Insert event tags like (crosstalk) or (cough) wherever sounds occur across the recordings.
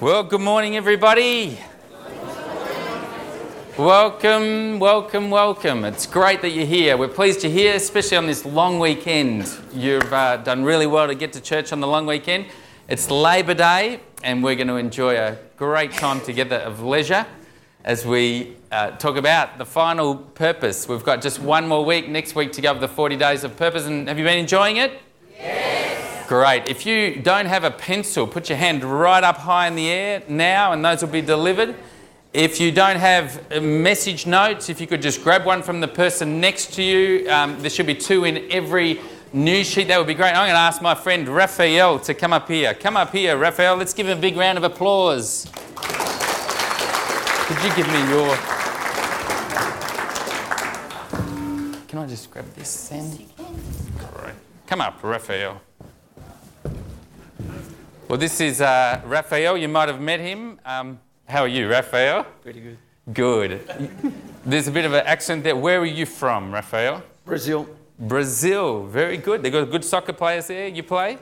Well, good morning, everybody. Welcome, welcome, welcome. It's great that you're here. We're pleased you're here, especially on this long weekend. You've uh, done really well to get to church on the long weekend. It's Labor Day, and we're going to enjoy a great time together of leisure as we uh, talk about the final purpose. We've got just one more week next week to go over the 40 days of purpose. And have you been enjoying it? Yes. Great. If you don't have a pencil, put your hand right up high in the air now, and those will be delivered. If you don't have message notes, if you could just grab one from the person next to you, um, there should be two in every news sheet. That would be great. I'm going to ask my friend Raphael to come up here. Come up here, Raphael. Let's give him a big round of applause. Could you give me your. Can I just grab this, Sam? Great. Come up, Raphael. Well, this is uh, Raphael. You might have met him. Um, how are you, Raphael? Pretty good. Good. There's a bit of an accent there. Where are you from, Raphael? Brazil. Brazil. Very good. They got good soccer players there. You play?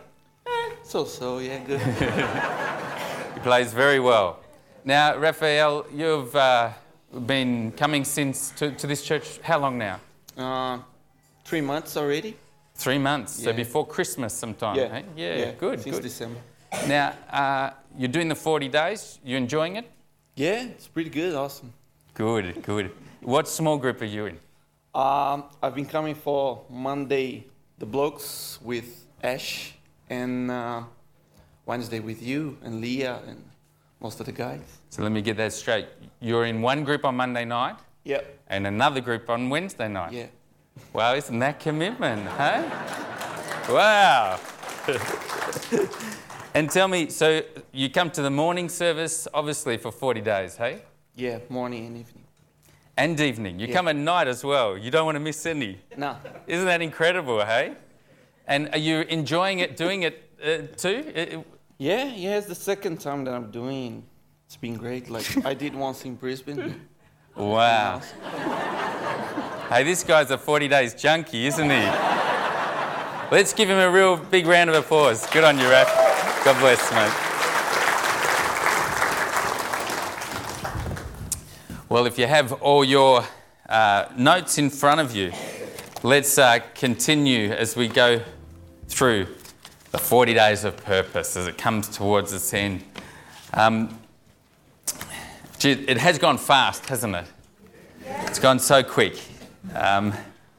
Eh, so so, yeah, good. (laughs) He plays very well. Now, Raphael, you've uh, been coming since to, to this church. How long now? uh, three months already. Three months. So before Christmas, sometime. Yeah. eh? Yeah. Good. Since good. December. Now, uh, you're doing the 40 days. You enjoying it? Yeah, it's pretty good. Awesome. Good. Good. What small group are you in? Um, I've been coming for Monday, the blokes with Ash, and uh, Wednesday with you and Leah and most of the guys. So let me get that straight. You're in one group on Monday night Yeah. and another group on Wednesday night. Yeah. Wow, isn't that commitment, huh? Wow. (laughs) and tell me, so you come to the morning service, obviously, for 40 days, hey? Yeah, morning and evening. And evening. You Yeah. come at night as well. You don't want to miss any. No. Isn't that incredible, hey? And are you enjoying it, doing it uh, too? It- it- Yeah, yeah, it's the second time that I'm doing. It's been great. Like I did once in Brisbane. wow. Hey, this guy's a 40 days junkie, isn't he? Let's give him a real big round of applause. Good on you, Raph. God bless, mate. Well, if you have all your uh, notes in front of you, let's uh, continue as we go through the 40 days of purpose as it comes towards its end. Um, it has gone fast, hasn't it? It's gone so quick. Um,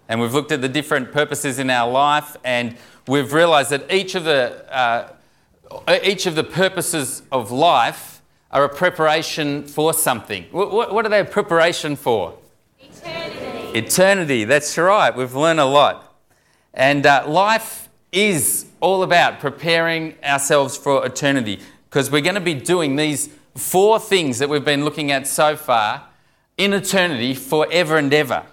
and we've looked at the different purposes in our life, and we've realised that each of the uh, each of the purposes of life are a preparation for something. What, what, are they a preparation for? Eternity. Eternity. That's right. We've learned a lot, and uh, life is all about preparing ourselves for eternity because we're going to be doing these four things that we've been looking at so far in eternity forever and ever.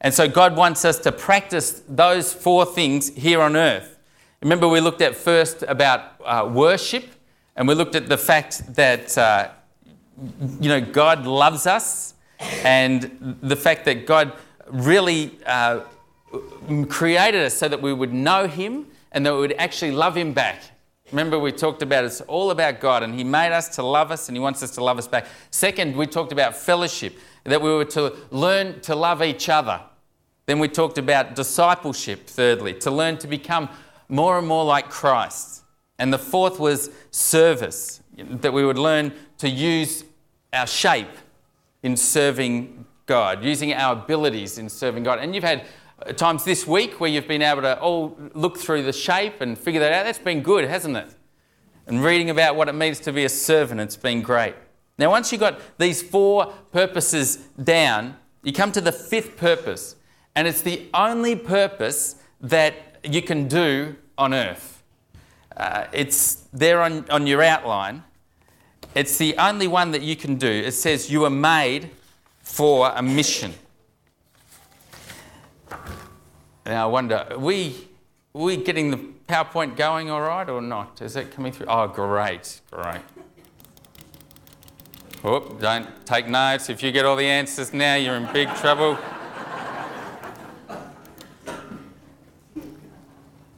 And so God wants us to practice those four things here on earth. Remember, we looked at first about uh, worship, and we looked at the fact that uh, you know God loves us, and the fact that God really uh, created us so that we would know Him and that we would actually love Him back. Remember, we talked about it's all about God, and He made us to love us, and He wants us to love us back. Second, we talked about fellowship, that we were to learn to love each other. Then we talked about discipleship, thirdly, to learn to become more and more like Christ. And the fourth was service, that we would learn to use our shape in serving God, using our abilities in serving God. And you've had uh, times this week where you've been able to all look through the shape and figure that out. That's been good, hasn't it? And reading about what it means to be a servant, it's been great. Now, once you've got these four purposes down, you come to the fifth purpose, and it's the only purpose that you can do on earth. Uh, it's there on, on your outline. It's the only one that you can do. It says you are made for a mission. Now I wonder, are we, are we getting the PowerPoint going all right or not? Is it coming through? Oh, great, great. Whoop, don't take notes. If you get all the answers now, you're in big trouble.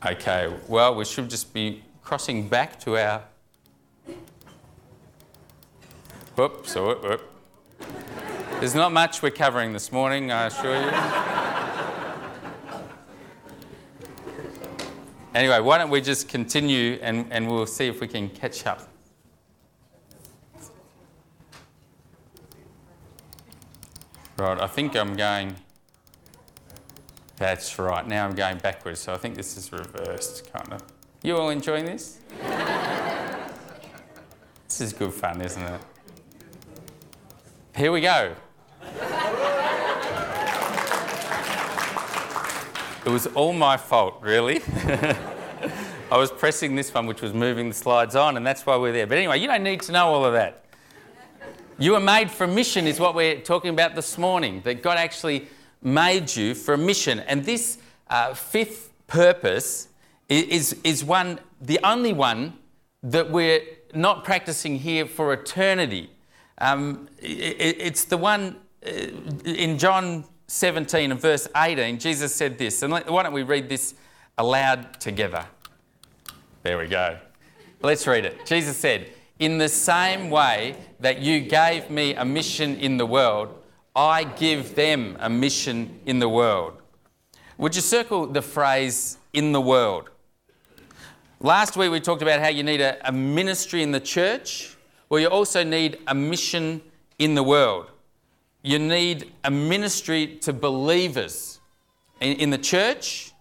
Okay, well, we should just be crossing back to our Whoops, whoop, whoop. There's not much we're covering this morning, I assure you. anyway, why don't we just continue and, and we'll see if we can catch up. Right, I think I'm going. That's right, now I'm going backwards, so I think this is reversed, kind of. You all enjoying this? (laughs) this is good fun, isn't it? Here we go. it was all my fault, really. (laughs) I was pressing this one, which was moving the slides on, and that's why we're there. But anyway, you don't need to know all of that. You were made for mission, is what we're talking about this morning. That God actually made you for a mission. And this uh, fifth purpose is, is one, the only one that we're not practicing here for eternity. Um, it, it's the one uh, in John 17 and verse 18, Jesus said this. And why don't we read this aloud together? There we go. Let's read it. Jesus said, In the same way that you gave me a mission in the world, I give them a mission in the world. Would you circle the phrase in the world? Last week we talked about how you need a, a ministry in the church well, you also need a mission in the world. You need a ministry to believers in, in the church,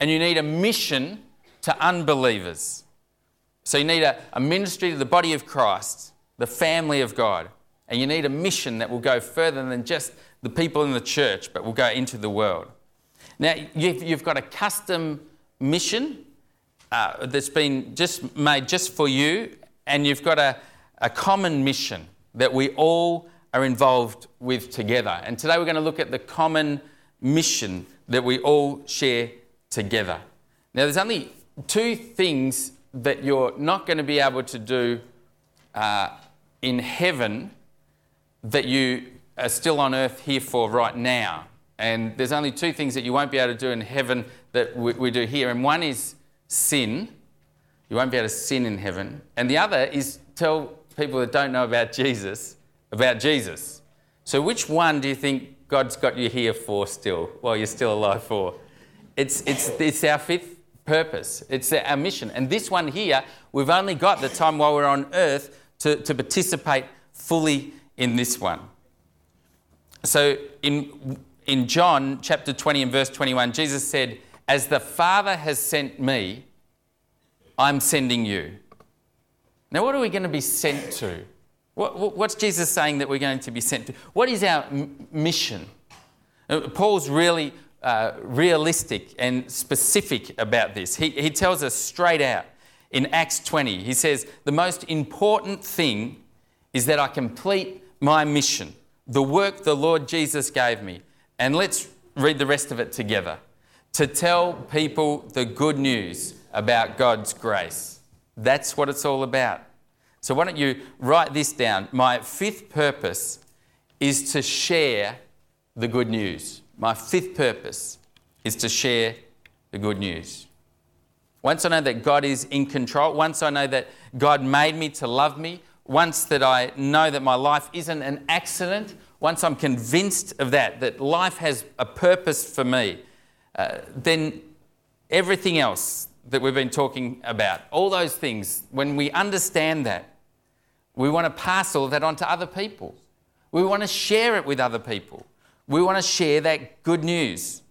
and you need a mission to unbelievers. So you need a, a ministry to the body of Christ, the family of God, and you need a mission that will go further than just the people in the church, but will go into the world. Now, you've, got a custom mission uh, that's been just made just for you, and you've got a, a common mission that we all are involved with together. And today we're going to look at the common mission that we all share together. Now, there's only two things that you're not going to be able to do uh, in heaven that you are still on earth here for right now. And there's only two things that you won't be able to do in heaven that we, we do here. And one is sin. You won't be able to sin in heaven. And the other is tell people that don't know about Jesus about Jesus. So, which one do you think God's got you here for still, while you're still alive for? It's, it's, it's our fifth purpose, it's our mission. And this one here, we've only got the time while we're on earth to, to participate fully in this one. So, in, in John chapter 20 and verse 21, Jesus said, As the Father has sent me, I'm sending you. Now, what are we going to be sent to? What, what's Jesus saying that we're going to be sent to? What is our m- mission? Uh, Paul's really uh, realistic and specific about this. He, he tells us straight out in Acts 20, he says, The most important thing is that I complete my mission, the work the Lord Jesus gave me. And let's read the rest of it together to tell people the good news about God's grace. That's what it's all about. So, why don't you write this down? My fifth purpose is to share the good news. My fifth purpose is to share the good news. Once I know that God is in control, once I know that God made me to love me, once that I know that my life isn't an accident, once I'm convinced of that, that life has a purpose for me, uh, then everything else that we've been talking about, all those things, when we understand that, we want to pass all that on to other people. We want to share it with other people. We want to share that good news.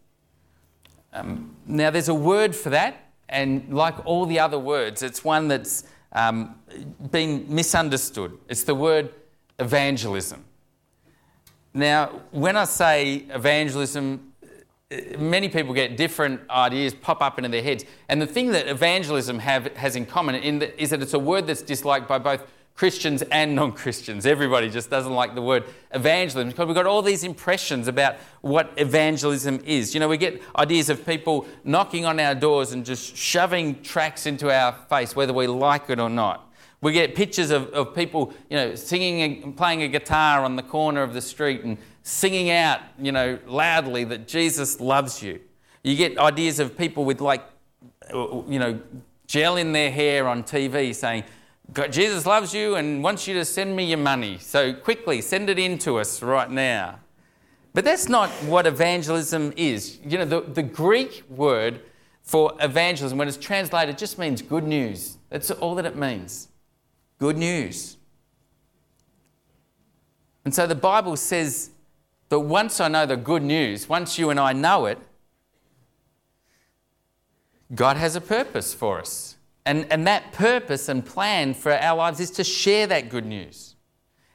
Um, now, there's a word for that, and like all the other words, it's one that's um, been misunderstood. It's the word evangelism. Now, when I say evangelism, many people get different ideas pop up into their heads. And the thing that evangelism have, has in common in the, is that it's a word that's disliked by both Christians and non Christians. Everybody just doesn't like the word evangelism because we've got all these impressions about what evangelism is. You know, we get ideas of people knocking on our doors and just shoving tracts into our face, whether we like it or not. We get pictures of, of people, you know, singing and playing a guitar on the corner of the street and singing out, you know, loudly that Jesus loves you. You get ideas of people with like, you know, gel in their hair on TV saying, God, Jesus loves you and wants you to send me your money. So quickly, send it in to us right now. But that's not what evangelism is. You know, the, the Greek word for evangelism, when it's translated, just means good news. That's all that it means. Good news. And so the Bible says that once I know the good news, once you and I know it, God has a purpose for us. And, and that purpose and plan for our lives is to share that good news.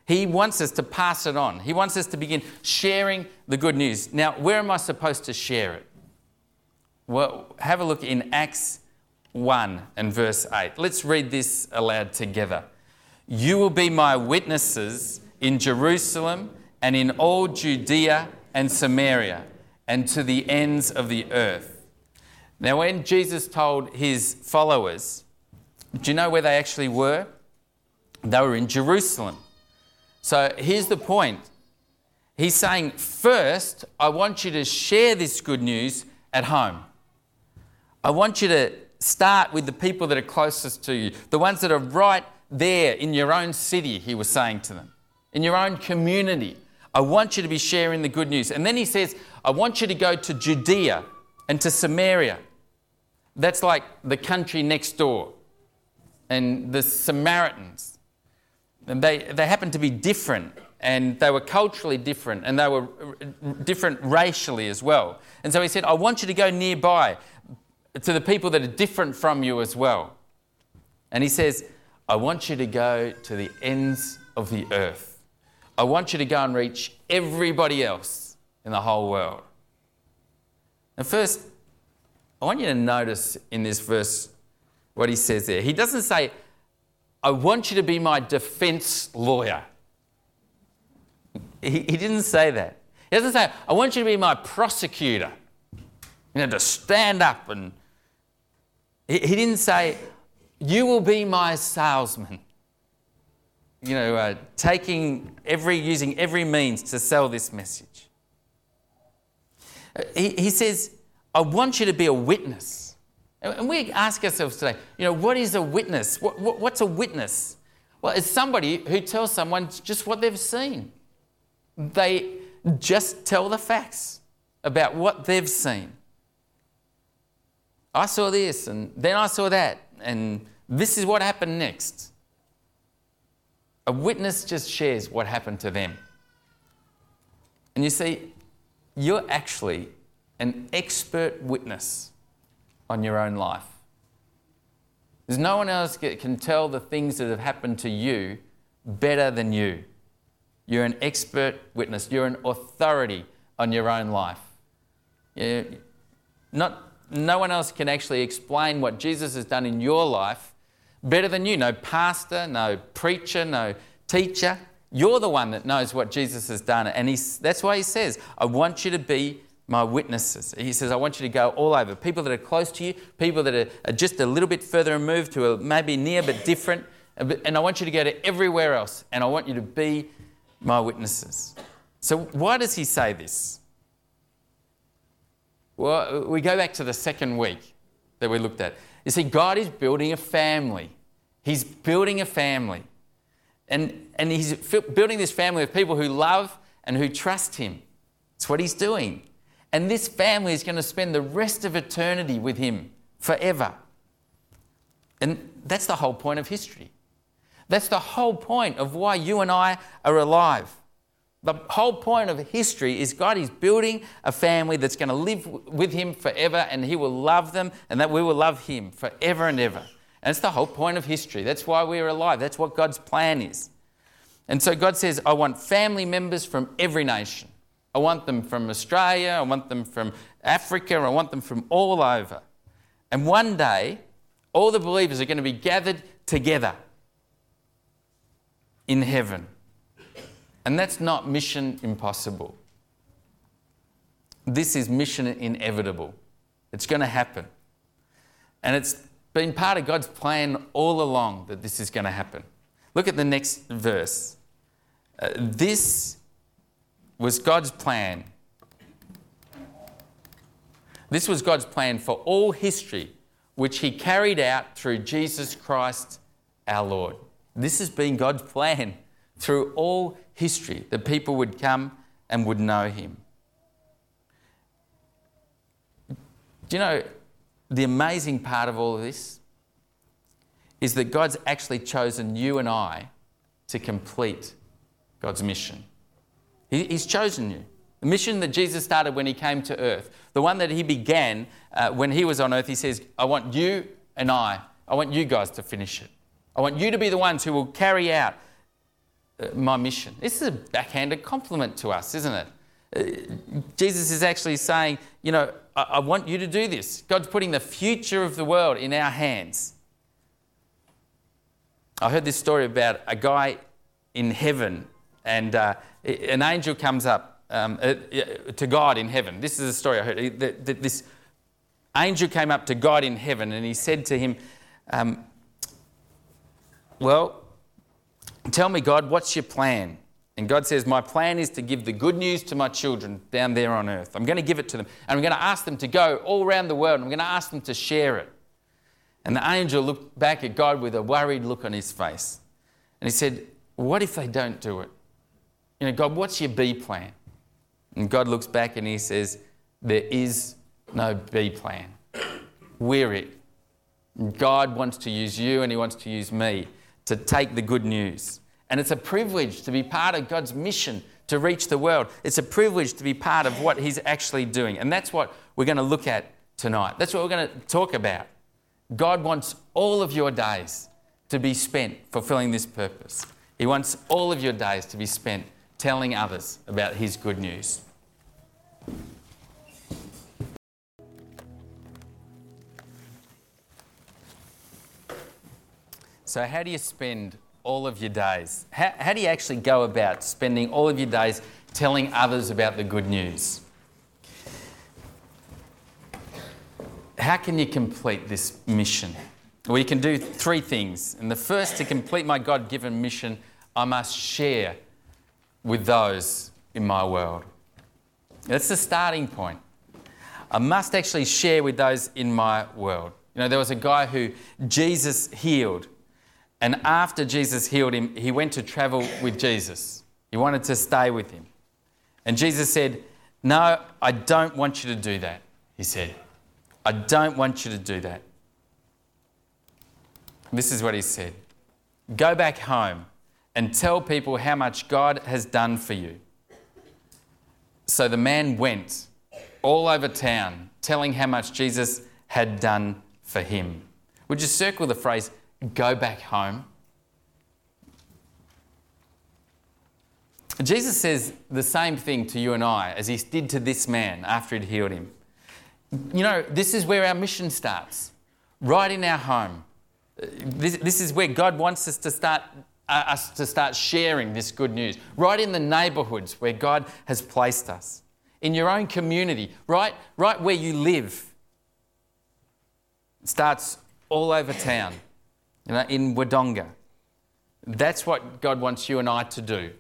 He wants us to pass it on. He wants us to begin sharing the good news. Now, where am I supposed to share it? Well, have a look in Acts 1 and verse 8. Let's read this aloud together. You will be my witnesses in Jerusalem and in all Judea and Samaria and to the ends of the earth. Now, when Jesus told his followers, do you know where they actually were? They were in Jerusalem. So here's the point He's saying, first, I want you to share this good news at home. I want you to start with the people that are closest to you, the ones that are right there in your own city, he was saying to them, in your own community. I want you to be sharing the good news. And then he says, I want you to go to Judea and to Samaria. That's like the country next door. And the Samaritans. And they, they happen to be different. And they were culturally different. And they were different racially as well. And so he said, I want you to go nearby to the people that are different from you as well. And he says, I want you to go to the ends of the earth. I want you to go and reach everybody else in the whole world. And first, I want you to notice in this verse what he says there. He doesn't say, I want you to be my defense lawyer. He, he didn't say that. He doesn't say, I want you to be my prosecutor. You know, to stand up and. He, he didn't say, You will be my salesman. You know, uh, taking every, using every means to sell this message. Uh, he, he says, I want you to be a witness. And we ask ourselves today, you know, what is a witness? What, what, what's a witness? Well, it's somebody who tells someone just what they've seen. They just tell the facts about what they've seen. I saw this, and then I saw that, and this is what happened next. A witness just shares what happened to them. And you see, you're actually an expert witness on your own life. There's no one else that can tell the things that have happened to you better than you. You're an expert witness. You're an authority on your own life. Not, no one else can actually explain what Jesus has done in your life better than you. No pastor, no preacher, no teacher. You're the one that knows what Jesus has done. And that's why he says, I want you to be my witnesses. He says, I want you to go all over. People that are close to you, people that are, just a little bit further removed, who are maybe near but different. And I want you to go to everywhere else. And I want you to be my witnesses. So, why does he say this? Well, we go back to the second week that we looked at. You see, God is building a family. He's building a family. And, and He's building this family of people who love and who trust Him. That's what He's doing. And this family is going to spend the rest of eternity with Him forever. And that's the whole point of history. That's the whole point of why you and I are alive. The whole point of history is God is building a family that's going to live with Him forever and He will love them and that we will love Him forever and ever. And it's the whole point of history. That's why we're alive. That's what God's plan is. And so God says, I want family members from every nation. I want them from Australia, I want them from Africa, I want them from all over. And one day, all the believers are going to be gathered together in heaven. And that's not mission impossible. This is mission inevitable. It's going to happen. And it's been part of God's plan all along that this is going to happen. Look at the next verse. Uh, this was God's plan. This was God's plan for all history, which He carried out through Jesus Christ our Lord. This has been God's plan through all history that people would come and would know Him. Do you know the amazing part of all of this? Is that God's actually chosen you and I to complete God's mission. He's chosen you. The mission that Jesus started when he came to earth, the one that he began uh, when he was on earth, he says, I want you and I, I want you guys to finish it. I want you to be the ones who will carry out uh, my mission. This is a backhanded compliment to us, isn't it? Uh, Jesus is actually saying, you know, I, I want you to do this. God's putting the future of the world in our hands. I heard this story about a guy in heaven, and uh, an angel comes up um, to God in heaven. This is a story I heard. This angel came up to God in heaven, and he said to him, um, Well, tell me, God, what's your plan? And God says, My plan is to give the good news to my children down there on earth. I'm going to give it to them, and I'm going to ask them to go all around the world. And I'm going to ask them to share it. And the angel looked back at God with a worried look on his face. And he said, What if they don't do it? You know, God, what's your B plan? And God looks back and he says, There is no B plan. We're it. God wants to use you and he wants to use me to take the good news. And it's a privilege to be part of God's mission to reach the world. It's a privilege to be part of what he's actually doing. And that's what we're going to look at tonight. That's what we're going to talk about. God wants all of your days to be spent fulfilling this purpose. He wants all of your days to be spent telling others about His good news. So, how do you spend all of your days? How, how, do you actually go about spending all of your days telling others about the good news? how can you complete this mission? Well, you can do three things. And the first, to complete my God given mission, I must share with those in my world. That's the starting point. I must actually share with those in my world. You know, there was a guy who Jesus healed, and after Jesus healed him, he went to travel with Jesus. He wanted to stay with him. And Jesus said, No, I don't want you to do that, he said. I don't want you to do that. This is what he said Go back home and tell people how much God has done for you. So the man went all over town telling how much Jesus had done for him. Would you circle the phrase, go back home? Jesus says the same thing to you and I as he did to this man after he'd healed him. You know, this is where our mission starts, right in our home. This, this is where God wants us to start Uh, us to start sharing this good news right in the neighborhoods where God has placed us, in your own community, right, right where you live. It starts all over town, you know, in Wodonga. That's what God wants you and I to do.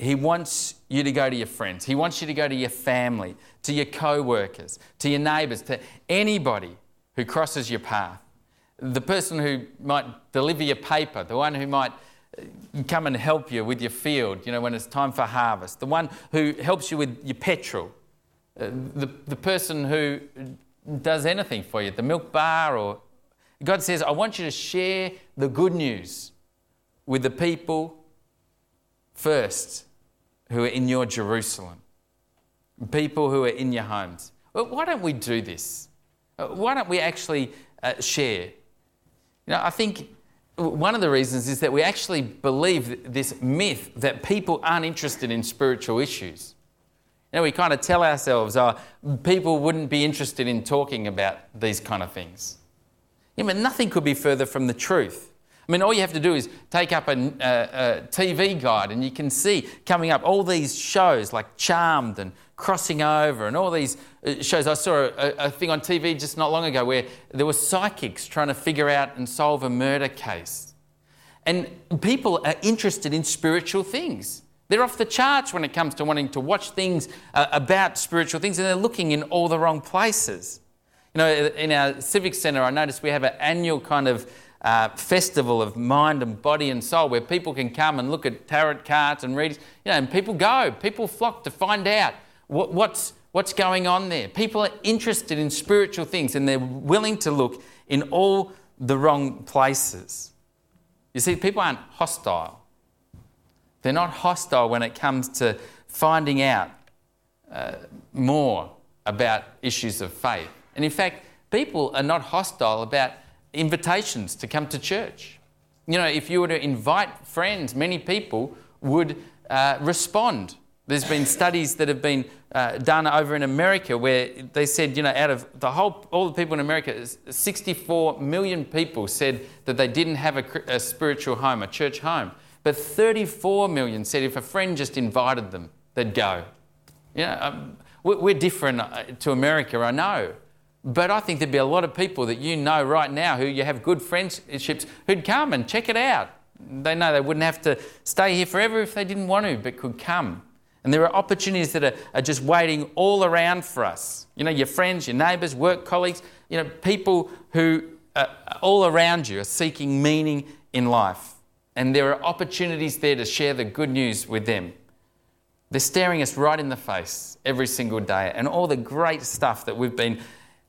He wants you to go to your friends. He wants you to go to your family, to your co workers, to your neighbours, to anybody who crosses your path. The person who might deliver your paper, the one who might uh, come and help you with your field, you know, when it's time for harvest, the one who helps you with your petrol, uh, the, the person who does anything for you, the milk bar, or God says, I want you to share the good news with the people first who are in your Jerusalem, people who are in your homes. Well, why don't we do this? Uh, why don't we actually uh, share? You know, I think one of the reasons is that we actually believe this myth that people aren't interested in spiritual issues. You know, we kind of tell ourselves, oh, people wouldn't be interested in talking about these kind of things. Yeah, but nothing could be further from the truth. I mean, all you have to do is take up uh, a, a, a, TV guide and you can see coming up all these shows like Charmed and Crossing Over and all these uh, shows. I saw a, a thing on TV just not long ago where there were psychics trying to figure out and solve a murder case. And people are interested in spiritual things. They're off the charts when it comes to wanting to watch things uh, about spiritual things, and they're looking in all the wrong places. You know, in our Civic Centre, I noticed we have an annual kind of uh, festival of mind and body and soul where people can come and look at tarot cards and read, you know, and people go, people flock to find out what, what's, what's going on there. People are interested in spiritual things and they're willing to look in all the wrong places. You see, people aren't hostile. They're not hostile when it comes to finding out uh, more about issues of faith. And in fact, people are not hostile about invitations to come to church. You know, if you were to invite friends, many people would uh, respond. There's been studies that have been uh, done over in America where they said, you know, out of the whole, all the people in America, 64 million people said that they didn't have a, a spiritual home, a church home. But 34 million said if a friend just invited them, they'd go. You know, um, we're different uh, to America, I know. But I think there'd be a lot of people that you know right now who you have good friendships who'd come and check it out. They know they wouldn't have to stay here forever if they didn't want to, but could come. And there are opportunities that are, are just waiting all around for us. You know, your friends, your neighbours, work colleagues, you know, people who are all around you are seeking meaning in life. And there are opportunities there to share the good news with them. They're staring us right in the face every single day, and all the great stuff that we've been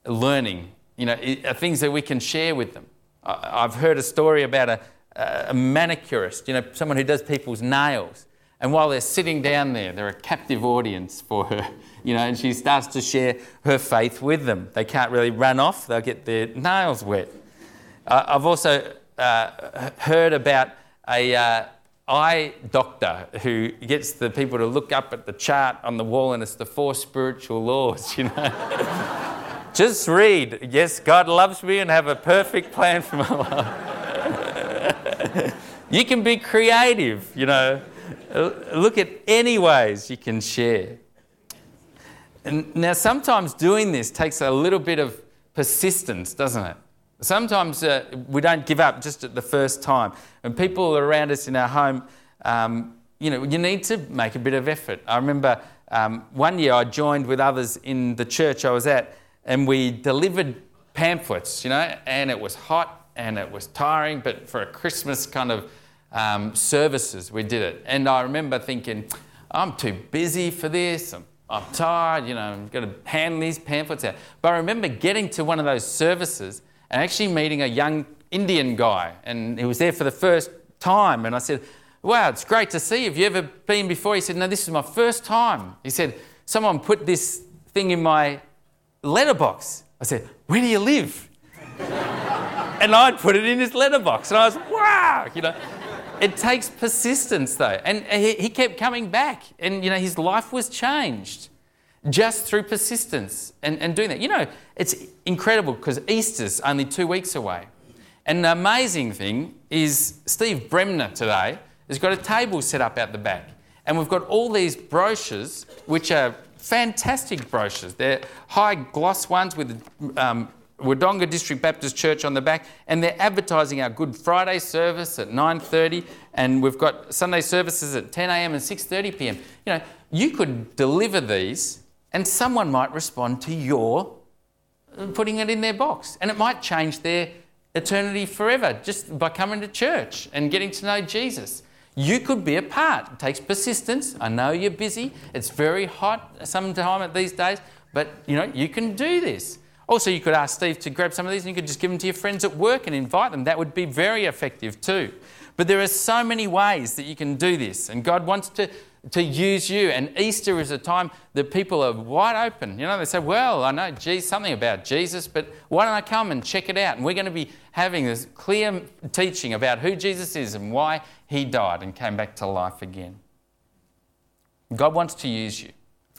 learning, you know, are things that we can share with them. I've heard a story about a, a manicurist, you know, someone who does people's nails. And while they're sitting down there, they're a captive audience for her, (laughs) you know, and she starts to share her faith with them. They can't really run off, they'll get their nails wet. Uh, I've also uh, heard about a uh, eye doctor who gets the people to look up at the chart on the wall and it's the four spiritual laws, (laughs) you know. Just read, yes, God loves me and have a perfect plan for my life. (laughs) you can be creative, you know. Look at any ways you can share. And now, sometimes doing this takes a little bit of persistence, doesn't it? Sometimes uh, we don't give up just at the first time. And people around us in our home, um, you know, you need to make a bit of effort. I remember um, one year I joined with others in the church I was at, and we delivered pamphlets, you know, and it was hot and it was tiring, but for a Christmas kind of um, services, we did it. And I remember thinking, I'm too busy for this. I'm, I'm tired, you know, I'm going to hand these pamphlets out. But I remember getting to one of those services and actually meeting a young Indian guy, and he was there for the first time. And I said, Wow, it's great to see you. Have you ever been before? He said, No, this is my first time. He said, Someone put this thing in my letterbox. I said, Where do you live? (laughs) and I'd put it in his letterbox. And I was, Wow, you know. It takes persistence though. And he, kept coming back. And, you know, his life was changed just through persistence and, and doing that. You know, it's incredible because Easter's only two weeks away. And the amazing thing is, Steve Bremner today has got a table set up out the back. And we've got all these brochures, which are fantastic brochures. They're high gloss ones with um, Wodonga District Baptist Church on the back, and they're advertising our Good Friday service at 9:30, and we've got Sunday services at 10 a.m. and 6:30 p.m. You know, you could deliver these and someone might respond to your uh, putting it in their box. And it might change their eternity forever just by coming to church and getting to know Jesus. You could be a part. It takes persistence. I know you're busy. It's very hot sometime at these days, but you know, you can do this. Also, you could ask Steve to grab some of these and you could just give them to your friends at work and invite them. That would be very effective too. But there are so many ways that you can do this, and God wants to to use you. And Easter is a time that people are wide open. You know, they say, Well, I know geez, something about Jesus, but why don't I come and check it out? And we're going to be having this clear teaching about who Jesus is and why he died and came back to life again. God wants to use you.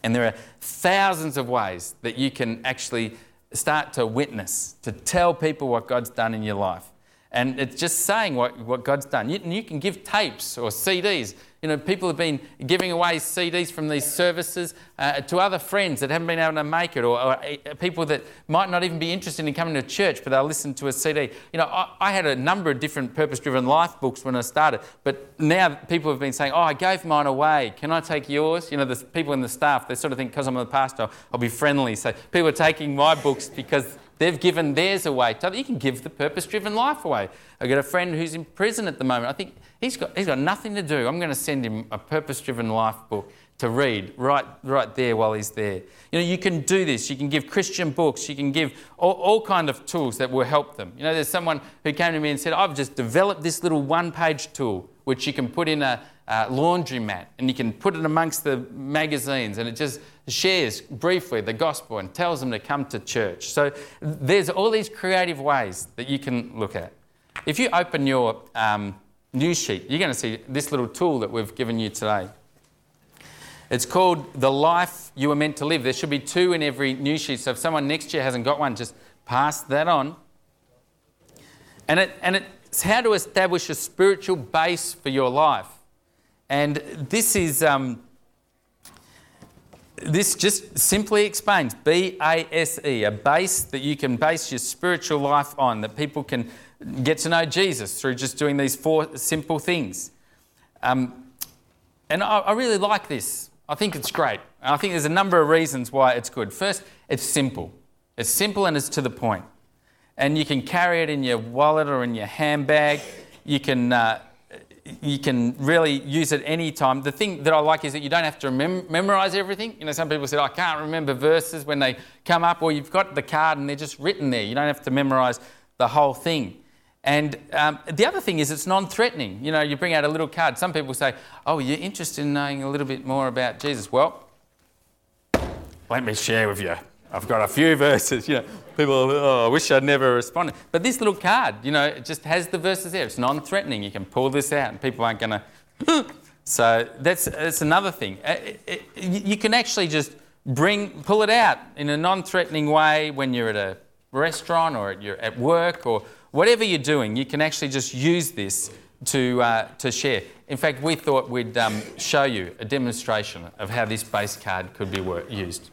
And there are thousands of ways that you can actually start to witness, to tell people what God's done in your life. And it's just saying what, what God's done. You, you can give tapes or CDs you know, people have been giving away CDs from these services uh, to other friends that haven't been able to make it, or, or, uh, people that might not even be interested in coming to church, but they'll listen to a CD. You know, I, I had a number of different purpose driven life books when I started, but now people have been saying, Oh, I gave mine away. Can I take yours? You know, the people in the staff, they sort of think because I'm a pastor, I'll be friendly. So people are taking my books because they've given theirs away. You can give the purpose driven life away. I've got a friend who's in prison at the moment. I think he's got, he's got nothing to do. I'm going to send him a purpose driven life book to read right, right there while he's there. You know, you can do this. You can give Christian books. You can give all, all kind of tools that will help them. You know, there's someone who came to me and said, I've just developed this little one-page tool which you can put in a, a laundromat and you can put it amongst the magazines and it just shares briefly the gospel and tells them to come to church. So there's all these creative ways that you can look at. If you open your um, news sheet, you're going to see this little tool that we've given you today. It's called The Life You Were Meant to Live. There should be two in every news sheet. So if someone next year hasn't got one, just pass that on. And, it, and it's how to establish a spiritual base for your life. And this is. Um, this just simply explains B A S E, a base that you can base your spiritual life on, that people can get to know Jesus through just doing these four simple things. Um, and I, I really like this. I think it's great. I think there's a number of reasons why it's good. First, it's simple. It's simple and it's to the point. And you can carry it in your wallet or in your handbag. You can, uh, you can really use it any time. The thing that I like is that you don't have to mem- memorize everything. You know, some people say, I can't remember verses when they come up, or you've got the card and they're just written there. You don't have to memorize the whole thing. And um, the other thing is it's non-threatening. You know, you bring out a little card. Some people say, "Oh, you're interested in knowing a little bit more about Jesus." Well, let me share with you. I've got a few (laughs) verses. You know, people, oh, I wish I'd never responded. But this little card, you know, it just has the verses there. It's non-threatening. You can pull this out, and people aren't going (laughs) to. so that's that's another thing. Uh, it, you can actually just bring pull it out in a non-threatening way when you're at a restaurant or at, you're at work or whatever you're doing, you can actually just use this to, uh, to share. In fact, we thought we'd um, show you a demonstration of how this base card could be used.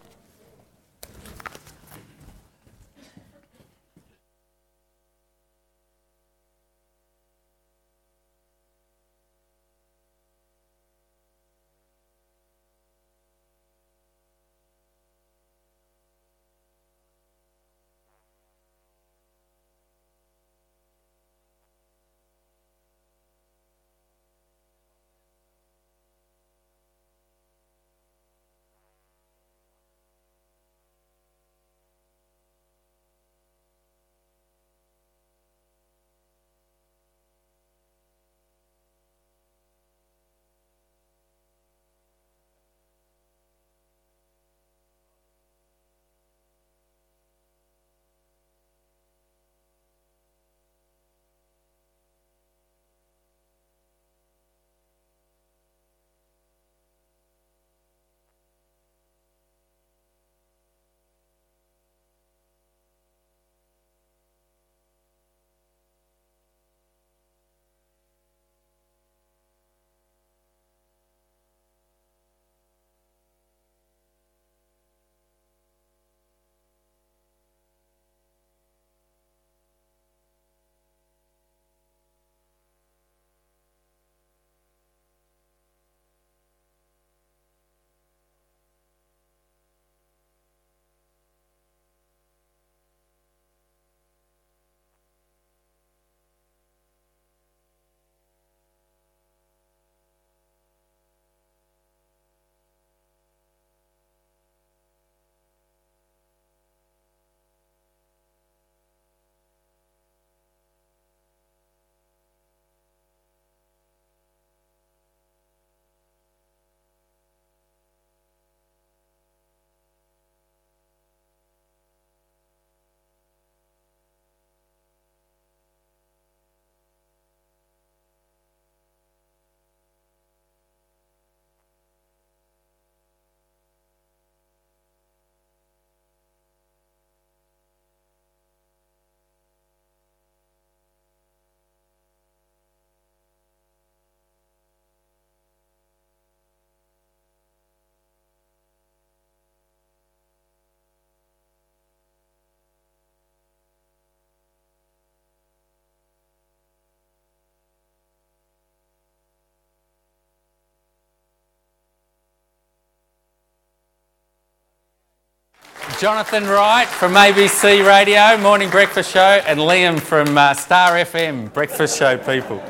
Jonathan Wright from ABC Radio, Morning Breakfast Show, and Liam from uh, Star FM, Breakfast Show people.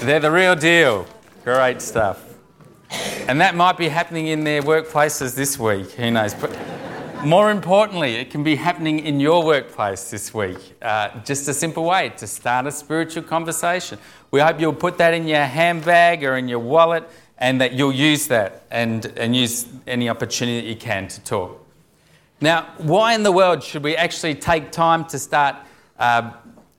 They're the real deal. Great stuff. And that might be happening in their workplaces this week, who knows. But more importantly, it can be happening in your workplace this week. Uh, just a simple way to start a spiritual conversation. We hope you'll put that in your handbag or in your wallet and that you'll use that and, and use any opportunity that you can to talk. Now, why in the world should we actually take time to start uh,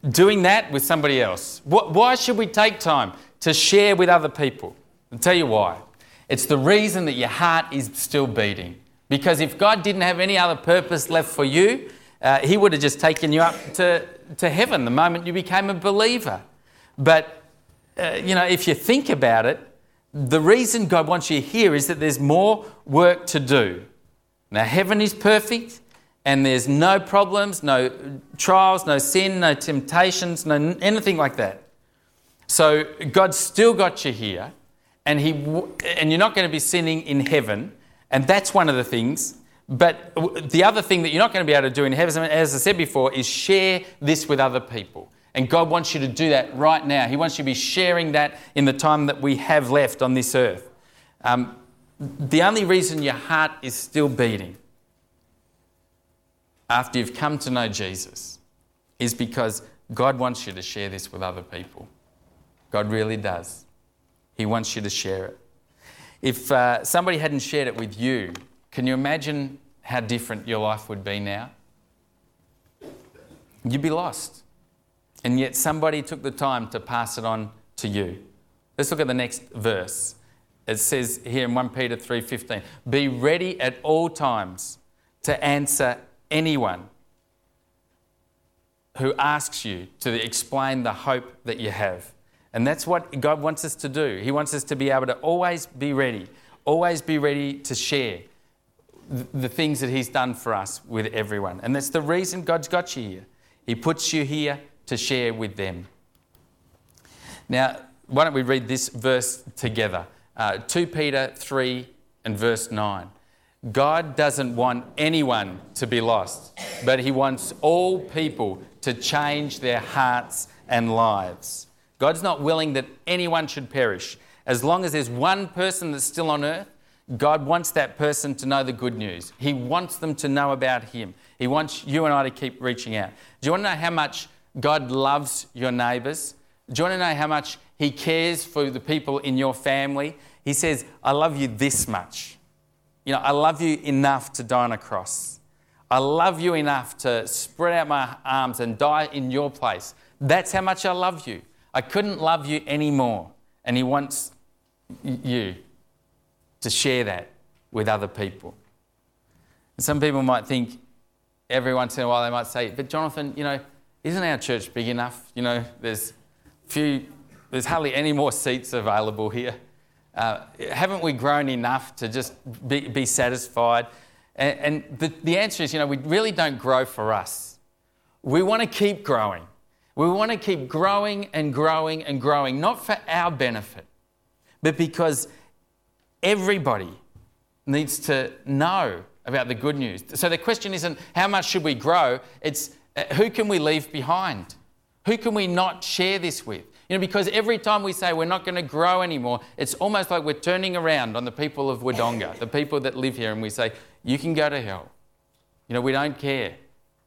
doing that with somebody else? Why should we take time to share with other people? I'll tell you why. It's the reason that your heart is still beating. Because if God didn't have any other purpose left for you, uh, He would have just taken you up to, to heaven the moment you became a believer. But, uh, you know, if you think about it, the reason God wants you here is that there's more work to do. Now, heaven is perfect, and there's no problems, no trials, no sin, no temptations, no anything like that. So, God's still got you here, and, he, and you're not going to be sinning in heaven, and that's one of the things. But the other thing that you're not going to be able to do in heaven, as I said before, is share this with other people. And God wants you to do that right now. He wants you to be sharing that in the time that we have left on this earth. Um, the only reason your heart is still beating after you've come to know Jesus is because God wants you to share this with other people. God really does. He wants you to share it. If uh, somebody hadn't shared it with you, can you imagine how different your life would be now? You'd be lost and yet somebody took the time to pass it on to you. Let's look at the next verse. It says here in 1 Peter 3:15, "Be ready at all times to answer anyone who asks you to explain the hope that you have." And that's what God wants us to do. He wants us to be able to always be ready, always be ready to share the things that He's done for us with everyone. And that's the reason God's got you here. He puts you here to share with them. Now, why don't we read this verse together? Uh, 2 Peter 3 and verse 9. God doesn't want anyone to be lost, but He wants all people to change their hearts and lives. God's not willing that anyone should perish. As long as there's one person that's still on earth, God wants that person to know the good news. He wants them to know about Him. He wants you and I to keep reaching out. Do you want to know how much God loves your neighbours. Do you want to know how much He cares for the people in your family? He says, I love you this much. You know, I love you enough to die on a cross. I love you enough to spread out my arms and die in your place. That's how much I love you. I couldn't love you anymore. And He wants you to share that with other people. And some people might think, every once in a while, they might say, But Jonathan, you know, isn't our church big enough? You know, there's few, there's hardly any more seats available here. Uh, haven't we grown enough to just be, be satisfied? And, and the, the answer is, you know, we really don't grow for us. We want to keep growing. We want to keep growing and growing and growing, not for our benefit, but because everybody needs to know about the good news. So the question isn't how much should we grow, it's uh, who can we leave behind? Who can we not share this with? You know, because every time we say we're not going to grow anymore, it's almost like we're turning around on the people of Wodonga, the people that live here, and we say, You can go to hell. You know, we don't care.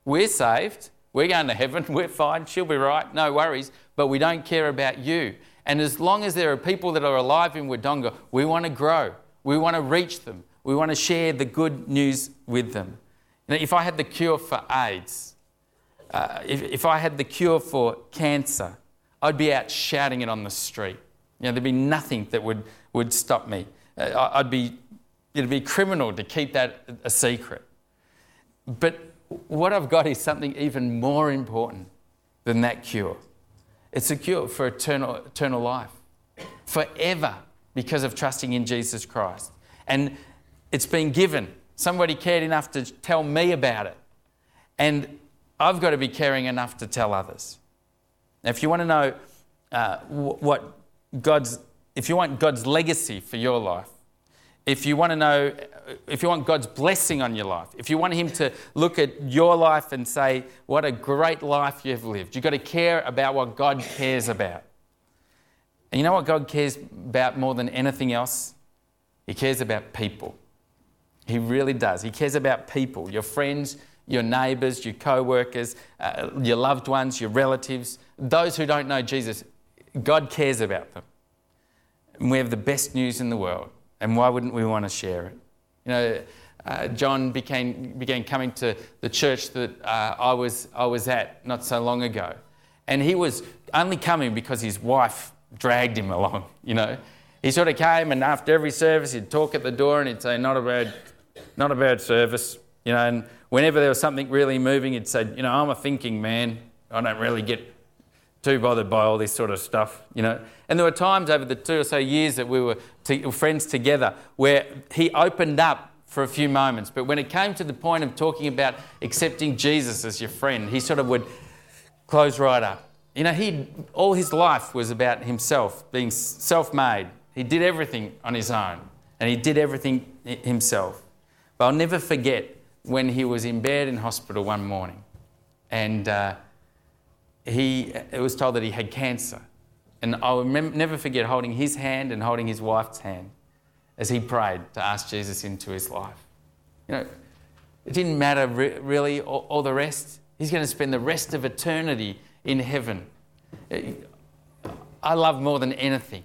We're saved. We're going to heaven. (laughs) We're fine. She'll be right. No worries. But we don't care about you. And as long as there are people that are alive in Wodonga, we want to grow. We want to reach them. We want to share the good news with them. You know, if I had the cure for AIDS, uh, if, if I had the cure for cancer, I'd be out shouting it on the street. You know, there'd be nothing that would, would stop me. Uh, I'd be, it'd be criminal to keep that a secret. But what I've got is something even more important than that cure. It's a cure for eternal, eternal life, forever, because of trusting in Jesus Christ. And it's been given. Somebody cared enough to tell me about it. And I've got to be caring enough to tell others. Now, if you want to know uh, what God's, if you want God's legacy for your life, if you want to know, if you want God's blessing on your life, if you want Him to look at your life and say, What a great life you've lived, you've got to care about what God cares about. And you know what God cares about more than anything else? He cares about people. He really does. He cares about people, your friends, your neighbours, your co workers, uh, your loved ones, your relatives, those who don't know Jesus. God cares about them. And we have the best news in the world. And why wouldn't we want to share it? You know, uh, John became, began coming to the church that uh, I, was, I was at not so long ago. And he was only coming because his wife dragged him along, (laughs) you know. He sort of came and after every service he'd talk at the door and he'd say, not a bad, not a bad service, you know. And whenever there was something really moving, he'd say, you know, I'm a thinking man. I don't really get too bothered by all this sort of stuff, you know. And there were times over the two or so years that we were friends together where he opened up for a few moments. But when it came to the point of talking about accepting Jesus as your friend, he sort of would close right up. You know, he all his life was about himself, being self-made. He did everything on his own, and he did everything himself. But I'll never forget when he was in bed in hospital one morning, and uh, he it was told that he had cancer. And I will never forget holding his hand and holding his wife's hand as he prayed to ask Jesus into his life. You know, it didn't matter re- really all, all the rest. He's going to spend the rest of eternity in heaven. I love more than anything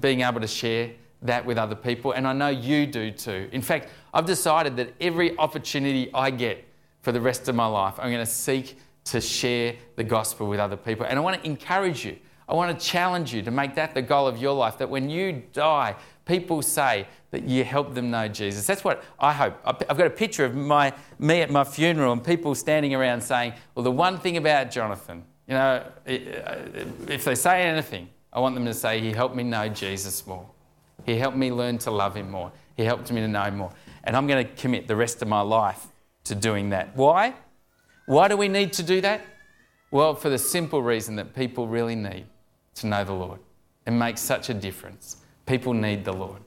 being able to share that with other people, and I know you do too. In fact, I've decided that every opportunity I get for the rest of my life, I'm going to seek to share the gospel with other people. And I want to encourage you. I want to challenge you to make that the goal of your life that when you die, people say that you help them know Jesus. That's what I hope. I've got a picture of my, me at my funeral and people standing around saying, Well, the one thing about Jonathan, you know, if they say anything, I want them to say, He helped me know Jesus more. He helped me learn to love Him more. He helped me to know more. And I'm going to commit the rest of my life to doing that. Why? Why do we need to do that? Well, for the simple reason that people really need to know the Lord. It makes such a difference. People need the Lord.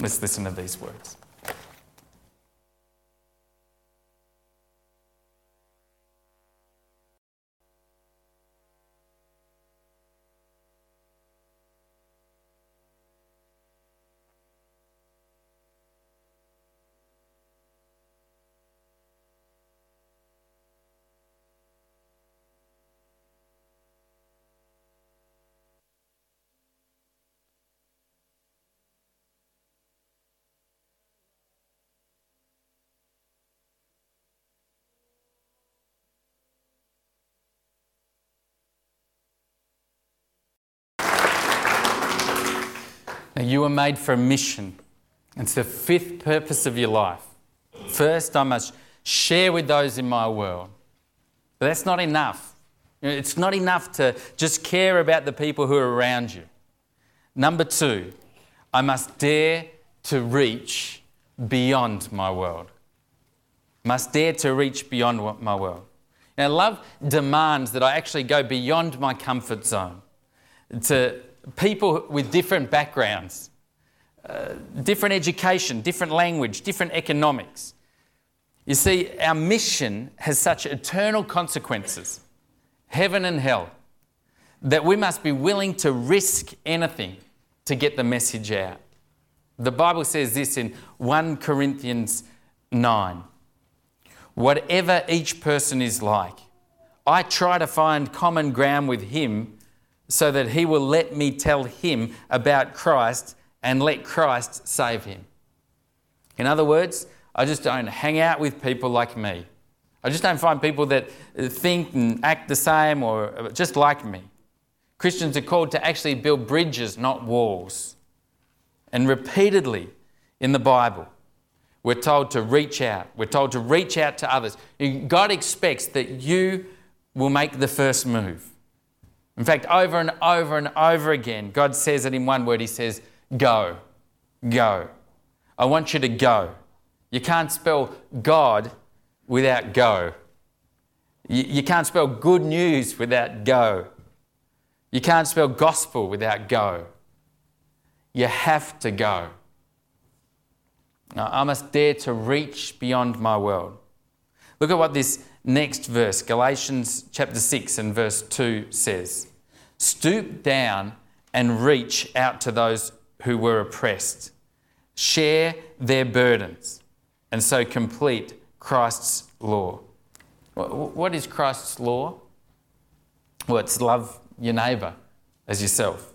Let's listen to these words. You were made for a mission. It's the fifth purpose of your life. First, I must share with those in my world. But that's not enough. It's not enough to just care about the people who are around you. Number two, I must dare to reach beyond my world. Must dare to reach beyond my world. Now, love demands that I actually go beyond my comfort zone to people with different backgrounds, uh, different education, different language, different economics. You see, our mission has such eternal consequences, heaven and hell, that we must be willing to risk anything to get the message out. The Bible says this in 1 Corinthians 9 Whatever each person is like, I try to find common ground with him so that he will let me tell him about Christ and let Christ save him. In other words, I just don't hang out with people like me. I just don't find people that think and act the same or just like me. Christians are called to actually build bridges, not walls. And repeatedly in the Bible, we're told to reach out. We're told to reach out to others. God expects that you will make the first move. In fact, over and over and over again, God says it in one word He says, Go, go. I want you to go. You can't spell God without go. You, can't spell good news without go. You can't spell gospel without go. You have to go. I must dare to reach beyond my world. Look at what this next verse, Galatians chapter 6 and verse 2 says Stoop down and reach out to those who were oppressed, share their burdens, and so complete Christ's law. What is Christ's law? Well, it's love your neighbour as yourself.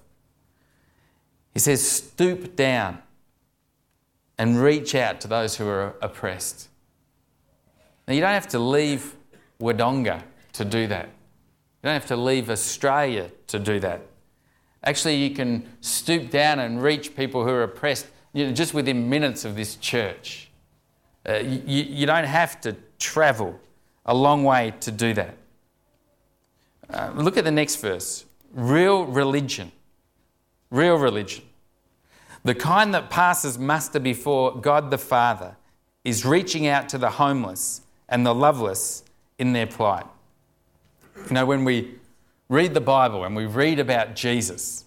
He says, stoop down and reach out to those who are oppressed. Now, you don't have to leave Wodonga to do that. You don't have to leave Australia to do that. Actually, you can stoop down and reach people who are oppressed you know, just within minutes of this church. Uh, you, you don't have to travel a long way to do that. Uh, look at the next verse. Real religion. Real religion. The kind that passes muster before God the Father is reaching out to the homeless and the loveless in their plight. You know, when we read the Bible and we read about Jesus,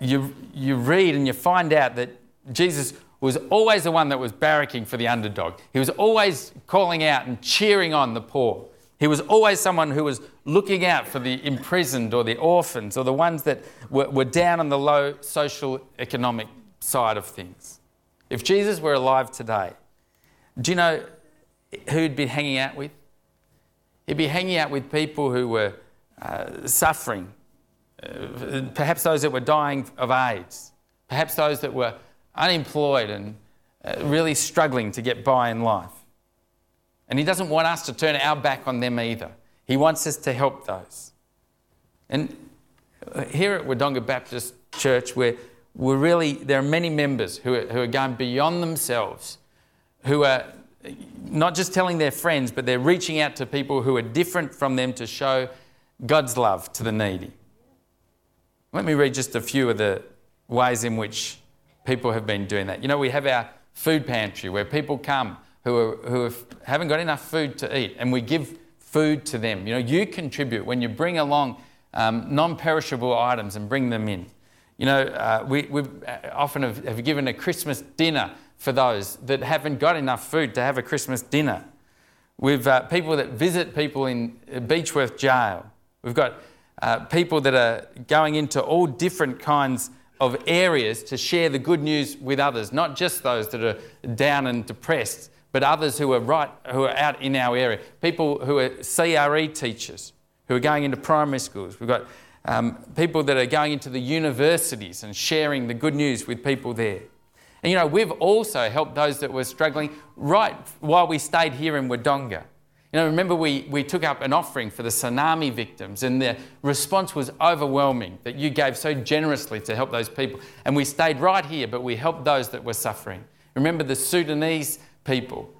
you, you read and you find out that Jesus was always the one that was barracking for the underdog. He was always calling out and cheering on the poor. He was always someone who was looking out for the imprisoned or the orphans or the ones that were, were down on the low social economic side of things. If Jesus were alive today, do you know who he'd be hanging out with? He'd be hanging out with people who were uh, suffering, uh, perhaps those that were dying of AIDS, perhaps those that were unemployed and uh, really struggling to get by in life. And He doesn't want us to turn our back on them either. He wants us to help those. And here at Wodonga Baptist Church, we're, we're really, there are many members who are, who are going beyond themselves, who are not just telling their friends, but they're reaching out to people who are different from them to show God's love to the needy. Let me read just a few of the ways in which people have been doing that. You know, we have our food pantry where people come who, are, who have, haven't got enough food to eat, and we give food to them. You know, you contribute when you bring along um, non-perishable items and bring them in. You know, uh, we we uh, often have, have given a Christmas dinner for those that haven't got enough food to have a Christmas dinner. We've uh, people that visit people in Beechworth Jail. We've got uh, people that are going into all different kinds of areas to share the good news with others, not just those that are down and depressed, but others who are right, who are out in our area. People who are CRE teachers, who are going into primary schools. We've got um, people that are going into the universities and sharing the good news with people there. And you know, we've also helped those that were struggling right while we stayed here in Wodonga. You know, remember we, we took up an offering for the tsunami victims, and the response was overwhelming that you gave so generously to help those people. And we stayed right here, but we helped those that were suffering. Remember the Sudanese people.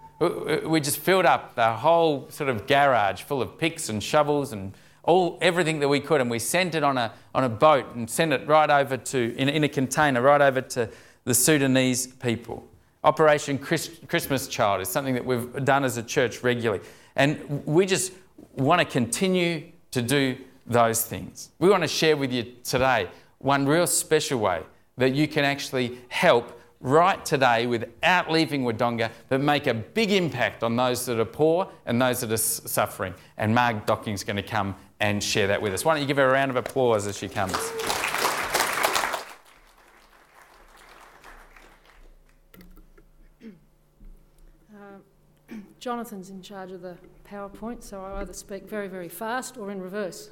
We just filled up the whole sort of garage full of picks and shovels and all everything that we could, and we sent it on a, on a boat and sent it right over to, in, in a container, right over to the Sudanese people. Operation Chris, Christmas Child is something that we've done as a church regularly. And we just want to continue to do those things. We want to share with you today one real special way that you can actually help right today without leaving Wodonga, but make a big impact on those that are poor and those that are suffering. And Marg Docking's going to come and share that with us. Why don't you give her a round of applause as she comes? Uh, Jonathan's in charge of the PowerPoint, so I either speak very, very fast or in reverse.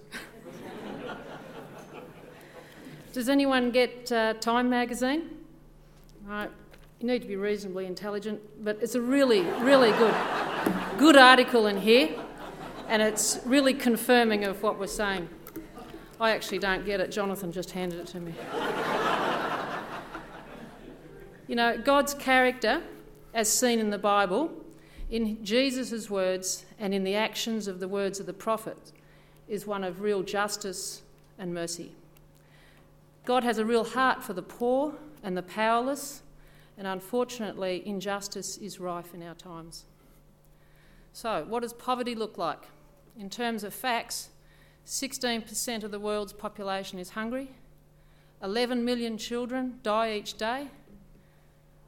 (laughs) Does anyone get uh, Time magazine? You need to be reasonably intelligent, but it's a really, really good, good article in here, and it's really confirming of what we're saying. I actually don't get it. Jonathan just handed it to me. (laughs) you know, God's character, as seen in the Bible, in Jesus' words and in the actions of the words of the prophet, is one of real justice and mercy. God has a real heart for the poor and the powerless, and unfortunately, injustice is rife in our times. So, what does poverty look like? In terms of facts, 16% of the world's population is hungry, 11 million children die each day,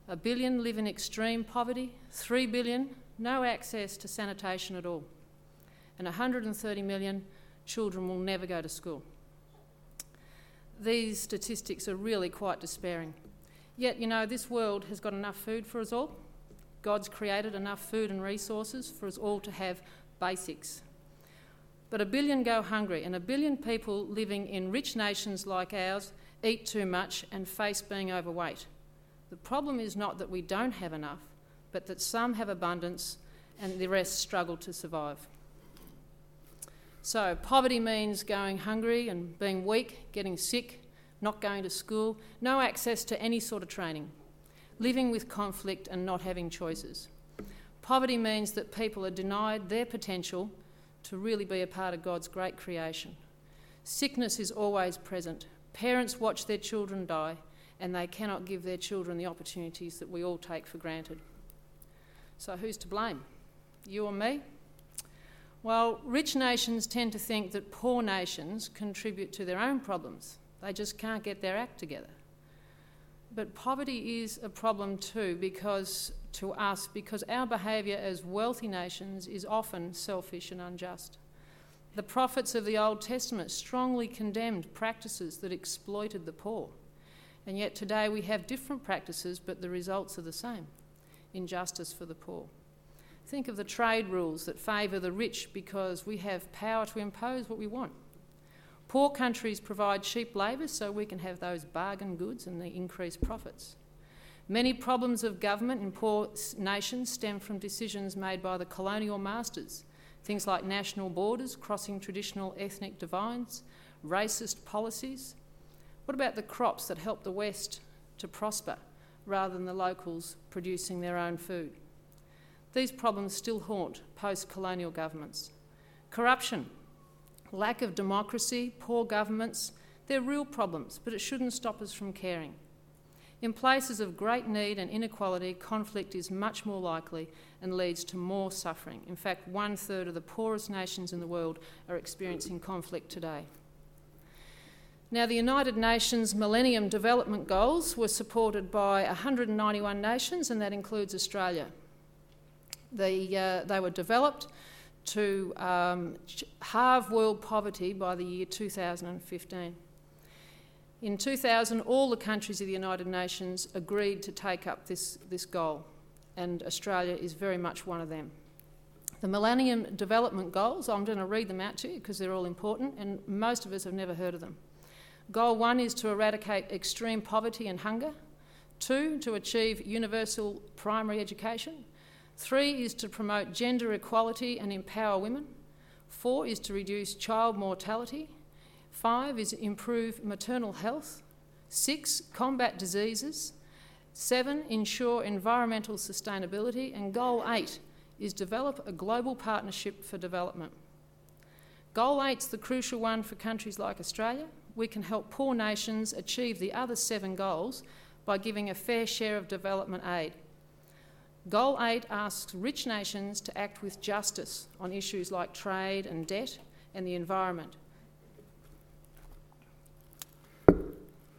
A billion live in extreme poverty, 3 billion no access to sanitation at all, and 130 million children will never go to school. These statistics are really quite despairing. Yet, you know, this world has got enough food for us all. God's created enough food and resources for us all to have basics. But a billion go hungry, and a billion people living in rich nations like ours eat too much and face being overweight. The problem is not that we don't have enough, but that some have abundance and the rest struggle to survive. So, poverty means going hungry and being weak, getting sick, not going to school, no access to any sort of training, living with conflict and not having choices. Poverty means that people are denied their potential to really be a part of God's great creation. Sickness is always present. Parents watch their children die, and they cannot give their children the opportunities that we all take for granted. So, who's to blame? You or me? Well, rich nations tend to think that poor nations contribute to their own problems. They just can't get their act together. But poverty is a problem too, because to us, because our behaviour as wealthy nations is often selfish and unjust. The prophets of the Old Testament strongly condemned practices that exploited the poor. And yet today we have different practices, but the results are the same injustice for the poor. Think of the trade rules that favour the rich because we have power to impose what we want. Poor countries provide cheap labour so we can have those bargain goods and the increased profits. Many problems of government in poor nations stem from decisions made by the colonial masters. Things like national borders, crossing traditional ethnic divides, racist policies. What about the crops that help the West to prosper rather than the locals producing their own food? These problems still haunt post colonial governments. Corruption, lack of democracy, poor governments, they're real problems, but it shouldn't stop us from caring. In places of great need and inequality, conflict is much more likely and leads to more suffering. In fact, one third of the poorest nations in the world are experiencing conflict today. Now, the United Nations Millennium Development Goals were supported by 191 nations, and that includes Australia. They, uh, they were developed to um, halve world poverty by the year 2015. In 2000, all the countries of the United Nations agreed to take up this, this goal, and Australia is very much one of them. The Millennium Development Goals, I'm going to read them out to you because they're all important, and most of us have never heard of them. Goal one is to eradicate extreme poverty and hunger. Two, to achieve universal primary education. Three is to promote gender equality and empower women. Four is to reduce child mortality. Five is improve maternal health. Six, combat diseases. Seven, ensure environmental sustainability. And goal eight is develop a global partnership for development. Goal eight's the crucial one for countries like Australia. We can help poor nations achieve the other seven goals by giving a fair share of development aid. Goal 8 asks rich nations to act with justice on issues like trade and debt and the environment.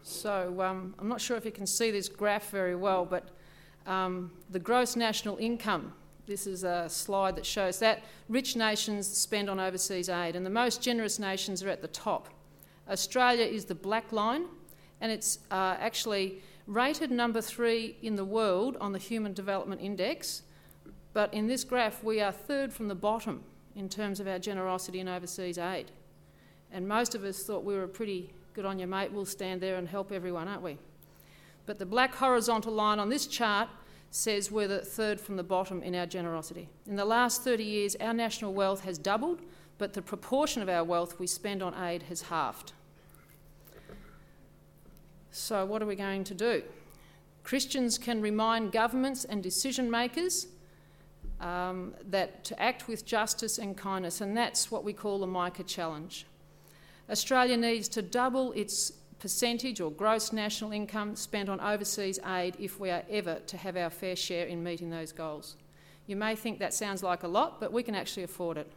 So um, I'm not sure if you can see this graph very well, but um, the gross national income, this is a slide that shows that rich nations spend on overseas aid, and the most generous nations are at the top. Australia is the black line, and it's uh, actually rated number three in the world on the Human Development Index, but in this graph we are third from the bottom in terms of our generosity in overseas aid. And most of us thought we were pretty good on your mate, we'll stand there and help everyone, aren't we? But the black horizontal line on this chart says we're the third from the bottom in our generosity. In the last 30 years, our national wealth has doubled, but the proportion of our wealth we spend on aid has halved. So, what are we going to do? Christians can remind governments and decision makers um, that to act with justice and kindness, and that's what we call the Micah Challenge. Australia needs to double its percentage or gross national income spent on overseas aid if we are ever to have our fair share in meeting those goals. You may think that sounds like a lot, but we can actually afford it.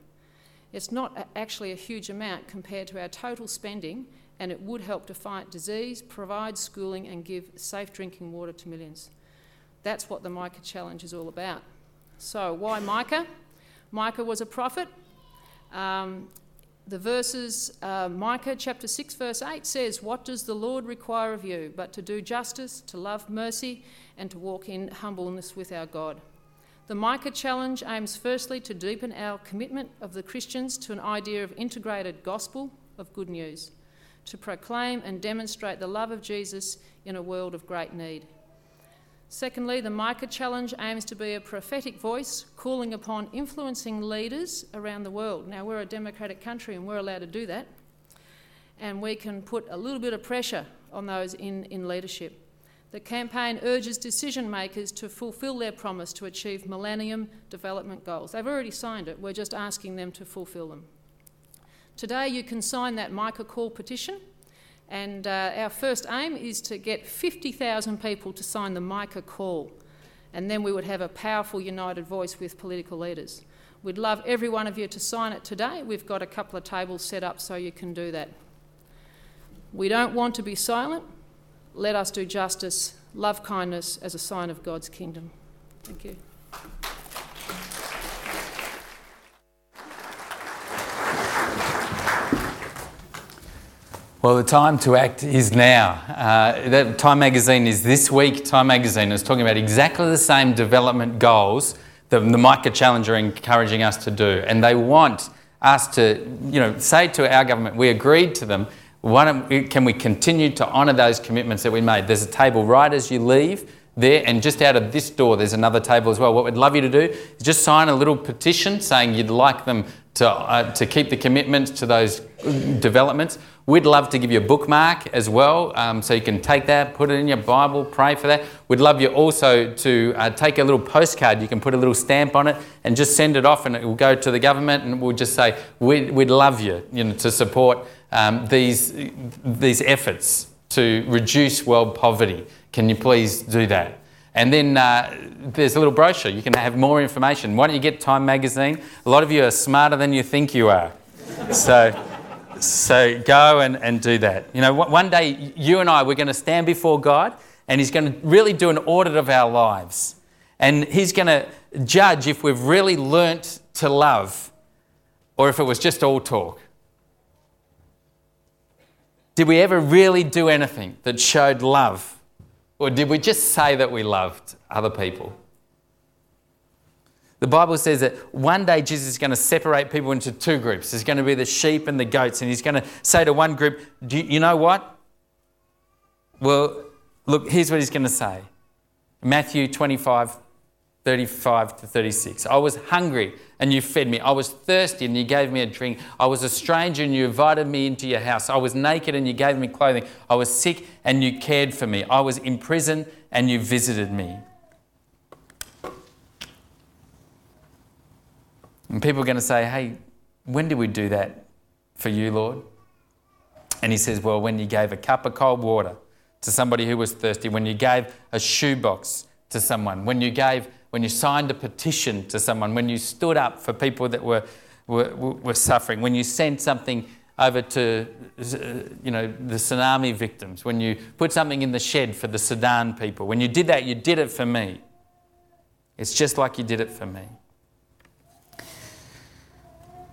It's not actually a huge amount compared to our total spending and it would help to fight disease, provide schooling, and give safe drinking water to millions. That's what the Micah Challenge is all about. So, why Micah? Micah was a prophet. Um, the verses, uh, Micah chapter 6, verse 8 says, What does the Lord require of you but to do justice, to love mercy, and to walk in humbleness with our God? The Micah challenge aims firstly to deepen our commitment of the Christians to an idea of integrated gospel of good news, to proclaim and demonstrate the love of Jesus in a world of great need. Secondly, the Micah Challenge aims to be a prophetic voice calling upon influencing leaders around the world. Now, we're a democratic country and we're allowed to do that. And we can put a little bit of pressure on those in, in leadership. The campaign urges decision makers to fulfil their promise to achieve Millennium Development Goals. They've already signed it, we're just asking them to fulfil them. Today, you can sign that Micah Call petition and uh, our first aim is to get 50,000 people to sign the Micah Call, and then we would have a powerful united voice with political leaders. We'd love every one of you to sign it today. We've got a couple of tables set up so you can do that. We don't want to be silent. Let us do justice, love kindness as a sign of God's kingdom. Thank you. Well, the time to act is now. Uh, Time magazine is this week. Time magazine is talking about exactly the same development goals that the Micah Challenge are encouraging us to do. And they want us to, you know, say to our government, we agreed to them. Can we continue to honour those commitments that we made? There's a table right as you leave there, and just out of this door, there's another table as well. What we'd love you to do is just sign a little petition saying you'd like them to, uh, to keep the commitments to those developments. We'd love to give you a bookmark as well, um, so you can take that, put it in your Bible, pray for that. We'd love you also to uh, take a little postcard. You can put a little stamp on it and just send it off, and it will go to the government, and we'll just say we'd, we'd love you, you know, to support um, these these efforts to reduce world poverty. Can you please do that? And then uh, there's a little brochure. You can have more information. Why don't you get Time magazine? A lot of you are smarter than you think you are. So. So go and, and do that. You know, one day you and I, we're going to stand before God and He's going to really do an audit of our lives. And He's going to judge if we've really learnt to love or if it was just all talk. Did we ever really do anything that showed love? Or did we just say that we loved other people? The Bible says that one day Jesus is going to separate people into two groups. There's going to be the sheep and the goats, and he's going to say to one group, Do you know what? Well, look, here's what he's going to say Matthew 25, 35 to 36. I was hungry and you fed me. I was thirsty and you gave me a drink. I was a stranger and you invited me into your house. I was naked and you gave me clothing. I was sick and you cared for me. I was in prison and you visited me. And people are going to say, hey, when did we do that for you, Lord? And he says, well, when you gave a cup of cold water to somebody who was thirsty, when you gave a shoebox to someone, when you gave, when you signed a petition to someone, when you stood up for people that were, were, were suffering, when you sent something over to you know, the tsunami victims, when you put something in the shed for the Sudan people, when you did that, you did it for me. It's just like you did it for me.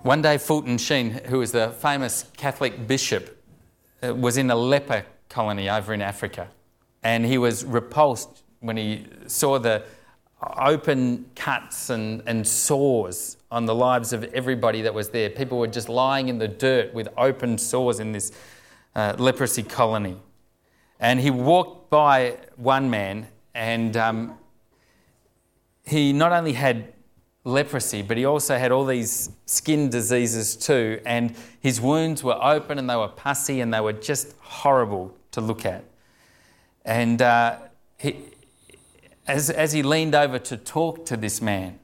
One day, Fulton Sheen, who was the famous Catholic bishop, uh, was in a leper colony over in Africa. And he was repulsed when he saw the open cuts and, and sores on the lives of everybody that was there. People were just lying in the dirt with open sores in this uh, leprosy colony. And he walked by one man, and um, he not only had leprosy, but he also had all these skin diseases too. And his wounds were open and they were pussy and they were just horrible to look at. And uh, he, as, as he leaned over to talk to this man,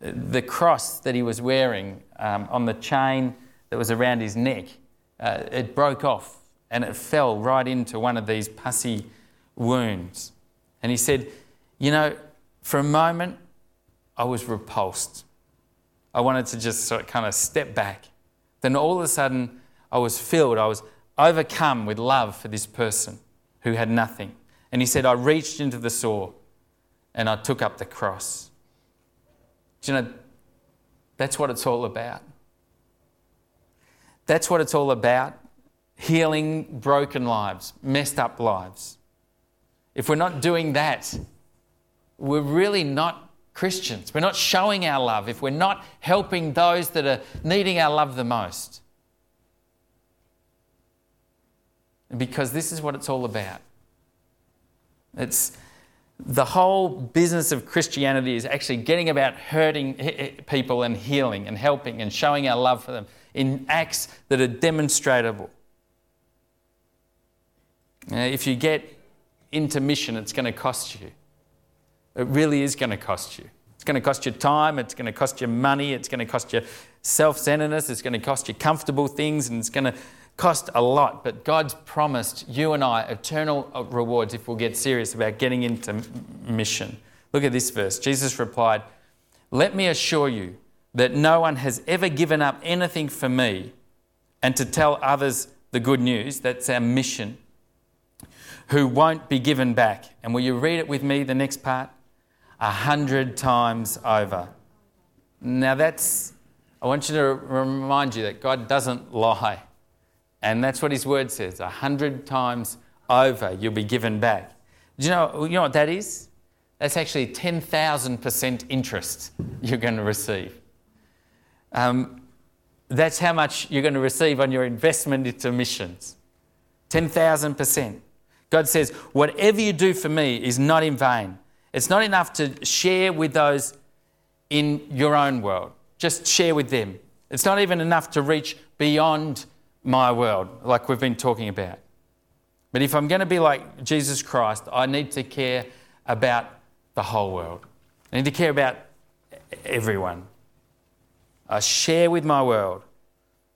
the cross that he was wearing um, on the chain that was around his neck, uh, it broke off and it fell right into one of these pussy wounds. And he said, You know, for a moment, I was repulsed. I wanted to just sort of kind of step back. Then all of a sudden, I was filled, I was overcome with love for this person who had nothing. And he said, I reached into the sore and I took up the cross. Do you know, that's what it's all about. That's what it's all about healing broken lives, messed up lives. If we're not doing that, we're really not Christians. We're not showing our love if we're not helping those that are needing our love the most. Because this is what it's all about. It's the whole business of Christianity is actually getting about hurting people and healing and helping and showing our love for them in acts that are demonstrable. if you get into mission, it's going to cost you. It really is going to cost you. It's going to cost you time, it's going to cost you money, it's going to cost you self centeredness, it's going to cost you comfortable things, and it's going to cost a lot. But God's promised you and I eternal rewards if we'll get serious about getting into mission. Look at this verse. Jesus replied, Let me assure you that no one has ever given up anything for me and to tell others the good news. That's our mission who won't be given back. And will you read it with me, the next part? A hundred times over. Now, that's, I want you to remind you that God doesn't lie. And that's what His word says a hundred times over, you'll be given back. Do you know, you know what that is? That's actually 10,000% interest you're going to receive. Um, that's how much you're going to receive on your investment into missions 10,000%. God says, Whatever you do for me is not in vain. It's not enough to share with those in your own world, just share with them. It's not even enough to reach beyond my world, like we've been talking about. But if I'm going to be like Jesus Christ, I need to care about the whole world. I need to care about everyone. I share with my world.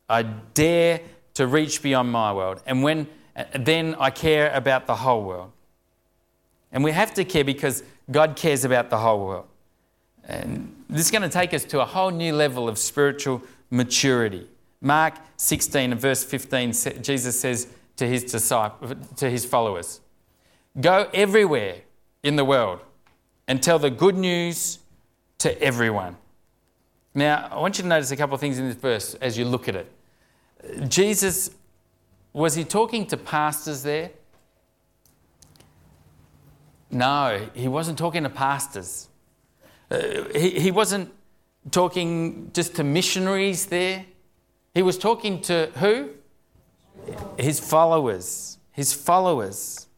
I dare to reach beyond my world. And when then I care about the whole world. And we have to care because God cares about the whole world. And this is going to take us to a whole new level of spiritual maturity. Mark 16 and verse 15, Jesus says to his disciples, to his followers, Go everywhere in the world and tell the good news to everyone. Now, I want you to notice a couple of things in this verse as you look at it. Jesus was he talking to pastors there? No, he wasn't talking to pastors. Uh, he, he wasn't talking just to missionaries there. He was talking to who? His followers. His followers.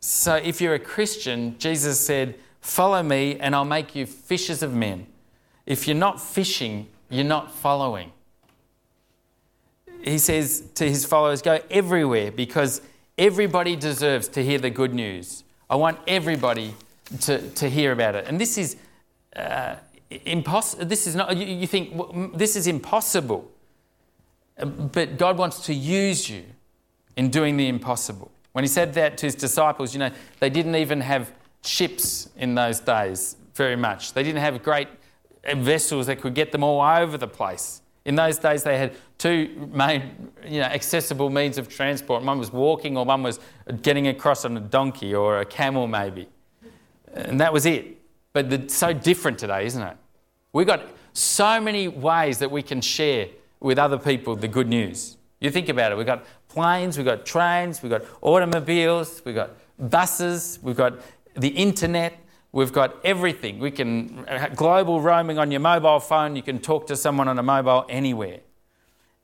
So if you're a Christian, Jesus said, Follow me and I'll make you fishers of men. If you're not fishing, you're not following he says to his followers, Go everywhere because everybody deserves to hear the good news. I want everybody to, to hear about it. And this is uh, This is not, you, you think, well, this is impossible. Uh, but God wants to use you in doing the impossible. When he said that to his disciples, you know, they didn't even have ships in those days very much. They didn't have great uh, vessels that could get them all over the place. In those days, they had two main, you know, accessible means of transport. One was walking, or one was getting across on a donkey or a camel, maybe. And that was it. But it's so different today, isn't it? We've got so many ways that we can share with other people the good news. You think about it. We've got planes, we've got trains, we've got automobiles, we've got buses, we've got the internet, We've got everything. We can uh, global roaming on your mobile phone. You can talk to someone on a mobile anywhere.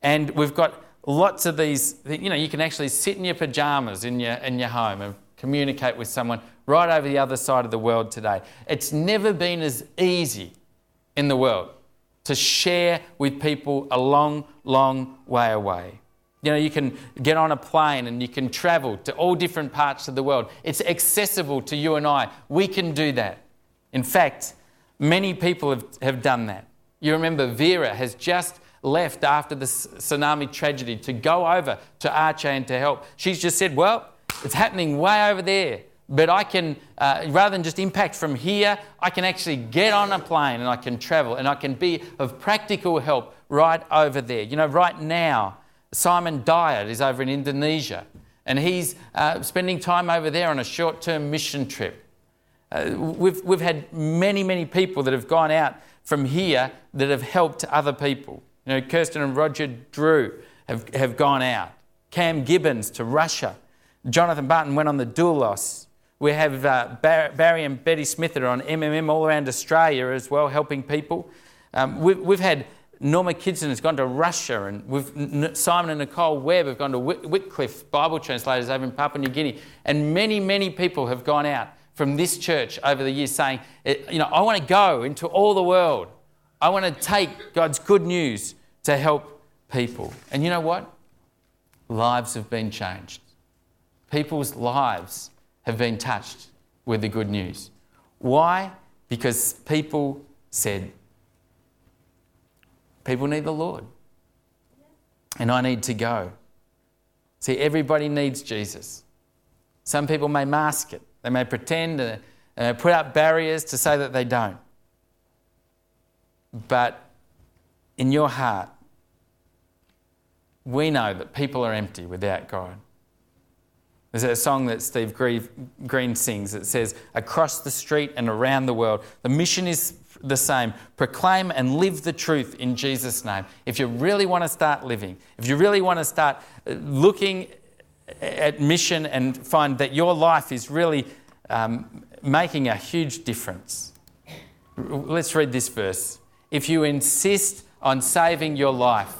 And we've got lots of these, you know, you can actually sit in your pajamas in your, in your home and communicate with someone right over the other side of the world today. It's never been as easy in the world to share with people a long, long way away. You know, you can get on a plane and you can travel to all different parts of the world. It's accessible to you and I. We can do that. In fact, many people have, have done that. You remember Vera has just left after the tsunami tragedy to go over to Aceh and to help. She's just said, Well, it's happening way over there. But I can, uh, rather than just impact from here, I can actually get on a plane and I can travel and I can be of practical help right over there. You know, right now, Simon Dyatt is over in Indonesia and he's uh, spending time over there on a short term mission trip. Uh, we've, we've had many, many people that have gone out from here that have helped other people. You know, Kirsten and Roger Drew have, have gone out. Cam Gibbons to Russia. Jonathan Barton went on the Doulos. We have uh, Barry and Betty Smith that are on MMM all around Australia as well, helping people. Um, we've, we've had Norma Kidson has gone to Russia, and we've, Simon and Nicole Webb have gone to Wycliffe Bible translators over in Papua New Guinea. And many, many people have gone out from this church over the years saying, eh, you know, I want to go into all the world. I want to take God's good news to help people. And you know what? Lives have been changed. People's lives have been touched with the good news. Why? Because people said, People need the Lord. And I need to go. See, everybody needs Jesus. Some people may mask it, they may pretend and uh, put up barriers to say that they don't. But in your heart, we know that people are empty without God. There's a song that Steve Green sings that says, Across the street and around the world. The mission is the same. Proclaim and live the truth in Jesus' name. If you really want to start living, if you really want to start uh, looking at mission and find that your life is really um, making a huge difference, let's read this verse. If you insist on saving your life,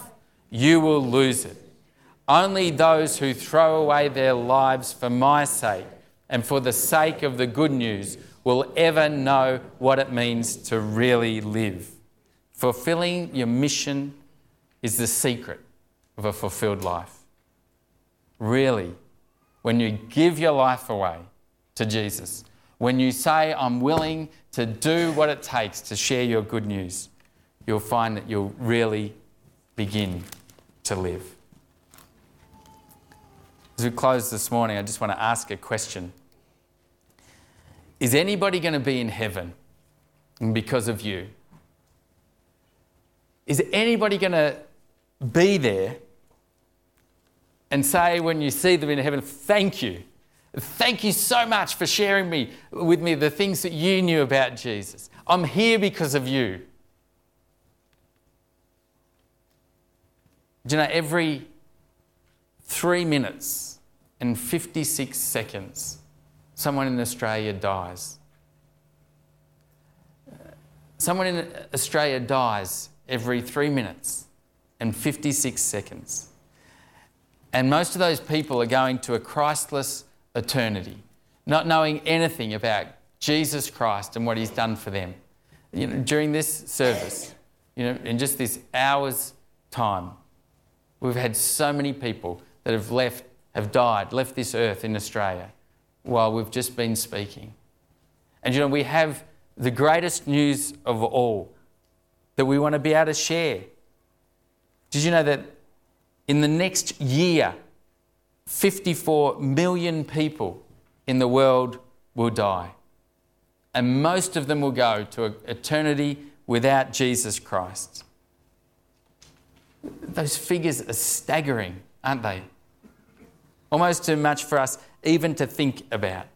you will lose it. Only those who throw away their lives for my sake and for the sake of the good news will ever know what it means to really live. Fulfilling your mission is the secret of a fulfilled life. Really, when you give your life away to Jesus, when you say, I'm willing to do what it takes to share your good news, you'll find that you'll really begin to live. As we close this morning, I just want to ask a question. Is anybody going to be in heaven because of you? Is anybody going to be there and say when you see them in heaven, thank you? Thank you so much for sharing me with me the things that you knew about Jesus. I'm here because of you. Do you know every three minutes and 56 seconds someone in Australia dies. Someone in Australia dies every three minutes and 56 seconds. And most of those people are going to a Christless eternity, not knowing anything about Jesus Christ and what He's done for them. You know, during this service, you know, in just this hour's time, we've had so many people that have left, have died, left this earth in Australia while we've just been speaking. And you know, we have the greatest news of all that we want to be able to share. Did you know that in the next year, 54 million people in the world will die? And most of them will go to eternity without Jesus Christ. Those figures are staggering, aren't they? Almost too much for us even to think about.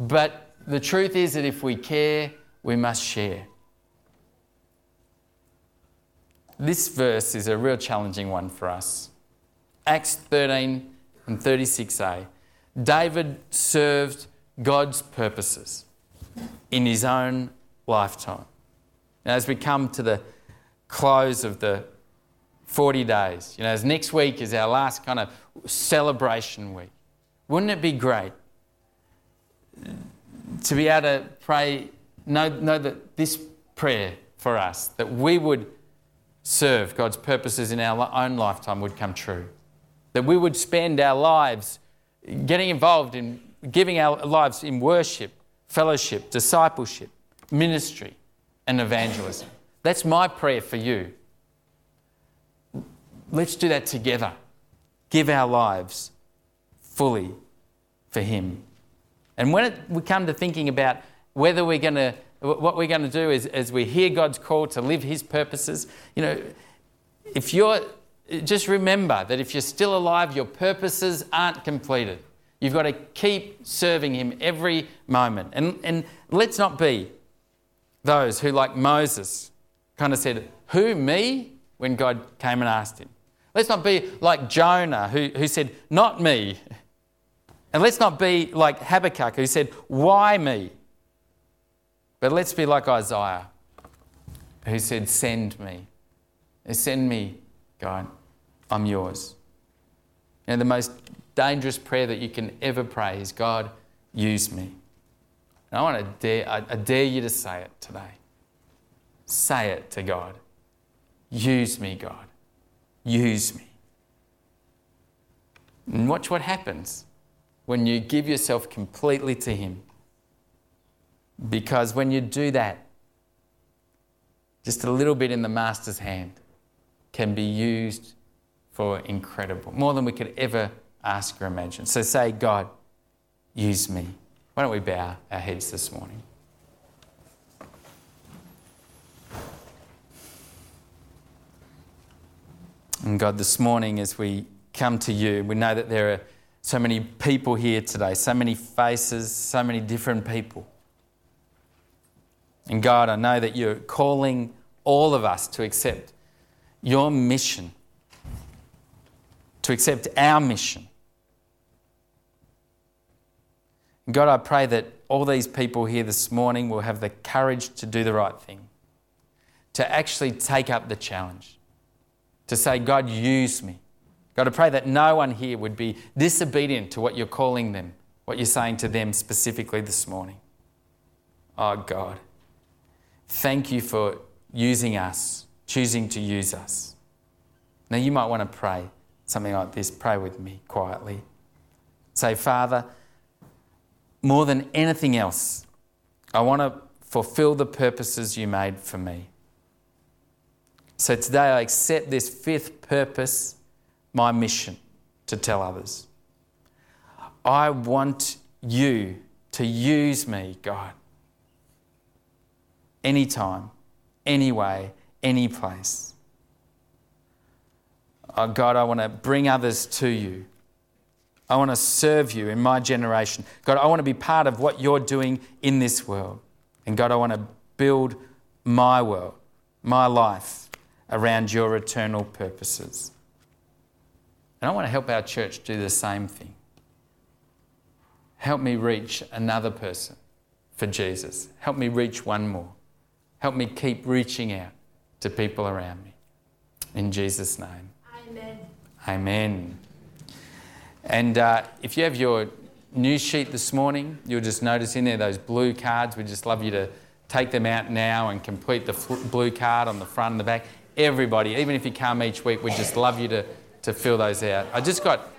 But the truth is that if we care, we must share. This verse is a real challenging one for us. Acts 13 and 36a. David served God's purposes in his own lifetime. Now, as we come to the close of the 40 days, you know, as next week is our last kind of celebration week, wouldn't it be great to be able to pray, know, know that this prayer for us, that we would serve God's purposes in our own lifetime, would come true? That we would spend our lives getting involved in giving our lives in worship, fellowship, discipleship, ministry, and evangelism. That's my prayer for you. Let's do that together. Give our lives fully for Him. And when it, we come to thinking about whether we're going to, what we're going to do is, as we hear God's call to live His purposes, you know, if you're, just remember that if you're still alive, your purposes aren't completed. You've got to keep serving Him every moment. And, and let's not be those who, like Moses, kind of said, Who, me? when God came and asked him. Let's not be like Jonah, who, who said, Not me. And let's not be like Habakkuk, who said, Why me? But let's be like Isaiah, who said, Send me. Send me, God. I'm yours. And the most dangerous prayer that you can ever pray is, God, use me. And I want to dare, I, I dare you to say it today. Say it to God. Use me, God. Use me. And watch what happens when you give yourself completely to Him. Because when you do that, just a little bit in the Master's hand can be used for incredible, more than we could ever ask or imagine. So say, God, use me. Why don't we bow our heads this morning? And God, this morning as we come to you, we know that there are so many people here today, so many faces, so many different people. And God, I know that you're calling all of us to accept your mission, to accept our mission. And God, I pray that all these people here this morning will have the courage to do the right thing, to actually take up the challenge to say, God, use me. God, I pray that no one here would be disobedient to what you're calling them, what you're saying to them specifically this morning. Oh, God, thank you for using us, choosing to use us. Now, you might want to pray something like this. Pray with me quietly. Say, Father, more than anything else, I want to fulfill the purposes you made for me. So today I accept this fifth purpose, my mission to tell others. I want you to use me, God. Anytime, any way, any place. Oh, God, I want to bring others to you. I want to serve you in my generation. God, I want to be part of what you're doing in this world. And God, I want to build my world, my life around your eternal purposes. And I want to help our church do the same thing. Help me reach another person for Jesus. Help me reach one more. Help me keep reaching out to people around me. In Jesus' name. Amen. Amen. And uh, if you have your news sheet this morning, you'll just notice in there those blue cards. We'd just love you to take them out now and complete the blue card on the front and the back everybody, even if you come each week, we'd just love you to, to fill those out. I just got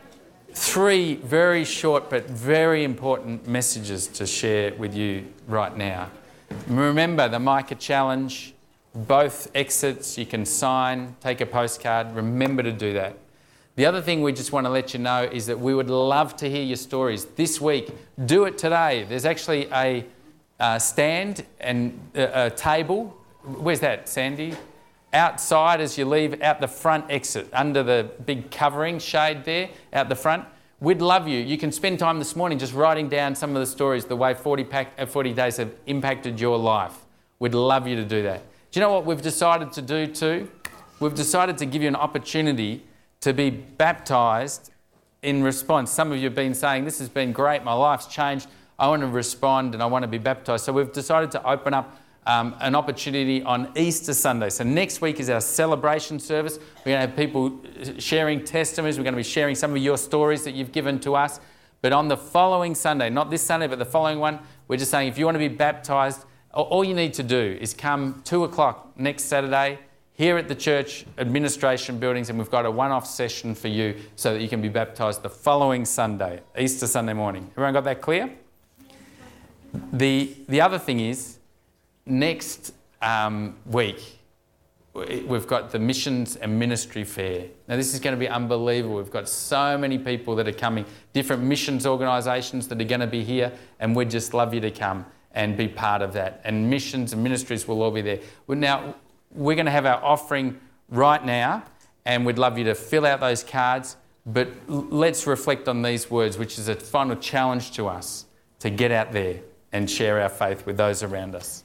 three very short but very important messages to share with you right now. Remember the Micah Challenge, both exits, you can sign, take a postcard. Remember to do that. The other thing we just want to let you know is that we would love to hear your stories this week. Do it today. There's actually a, a stand and a, a table. Where's that, Sandy? Outside as you leave out the front exit under the big covering shade there out the front. We'd love you. You can spend time this morning just writing down some of the stories, the way 40, pack, uh, 40 days have impacted your life. We'd love you to do that. Do you know what we've decided to do too? We've decided to give you an opportunity to be baptized in response. Some of you have been saying, This has been great, my life's changed. I want to respond and I want to be baptized. So we've decided to open up um, an opportunity on Easter Sunday. So next week is our celebration service. We're going to have people sharing testimonies. We're going to be sharing some of your stories that you've given to us. But on the following Sunday, not this Sunday, but the following one, we're just saying if you want to be baptized, all you need to do is come 2 o'clock next Saturday here at the church administration buildings, and we've got a one off session for you so that you can be baptized the following Sunday, Easter Sunday morning. Everyone got that clear? The, the other thing is, next um, week, we've got the Missions and Ministry Fair. Now, this is going to be unbelievable. We've got so many people that are coming, different missions organisations that are going to be here, and we'd just love you to come and be part of that. And missions and ministries will all be there. Now, we're going to have our offering right now, and we'd love you to fill out those cards, But let's reflect on these words, which is a final challenge to us to get out there and share our faith with those around us.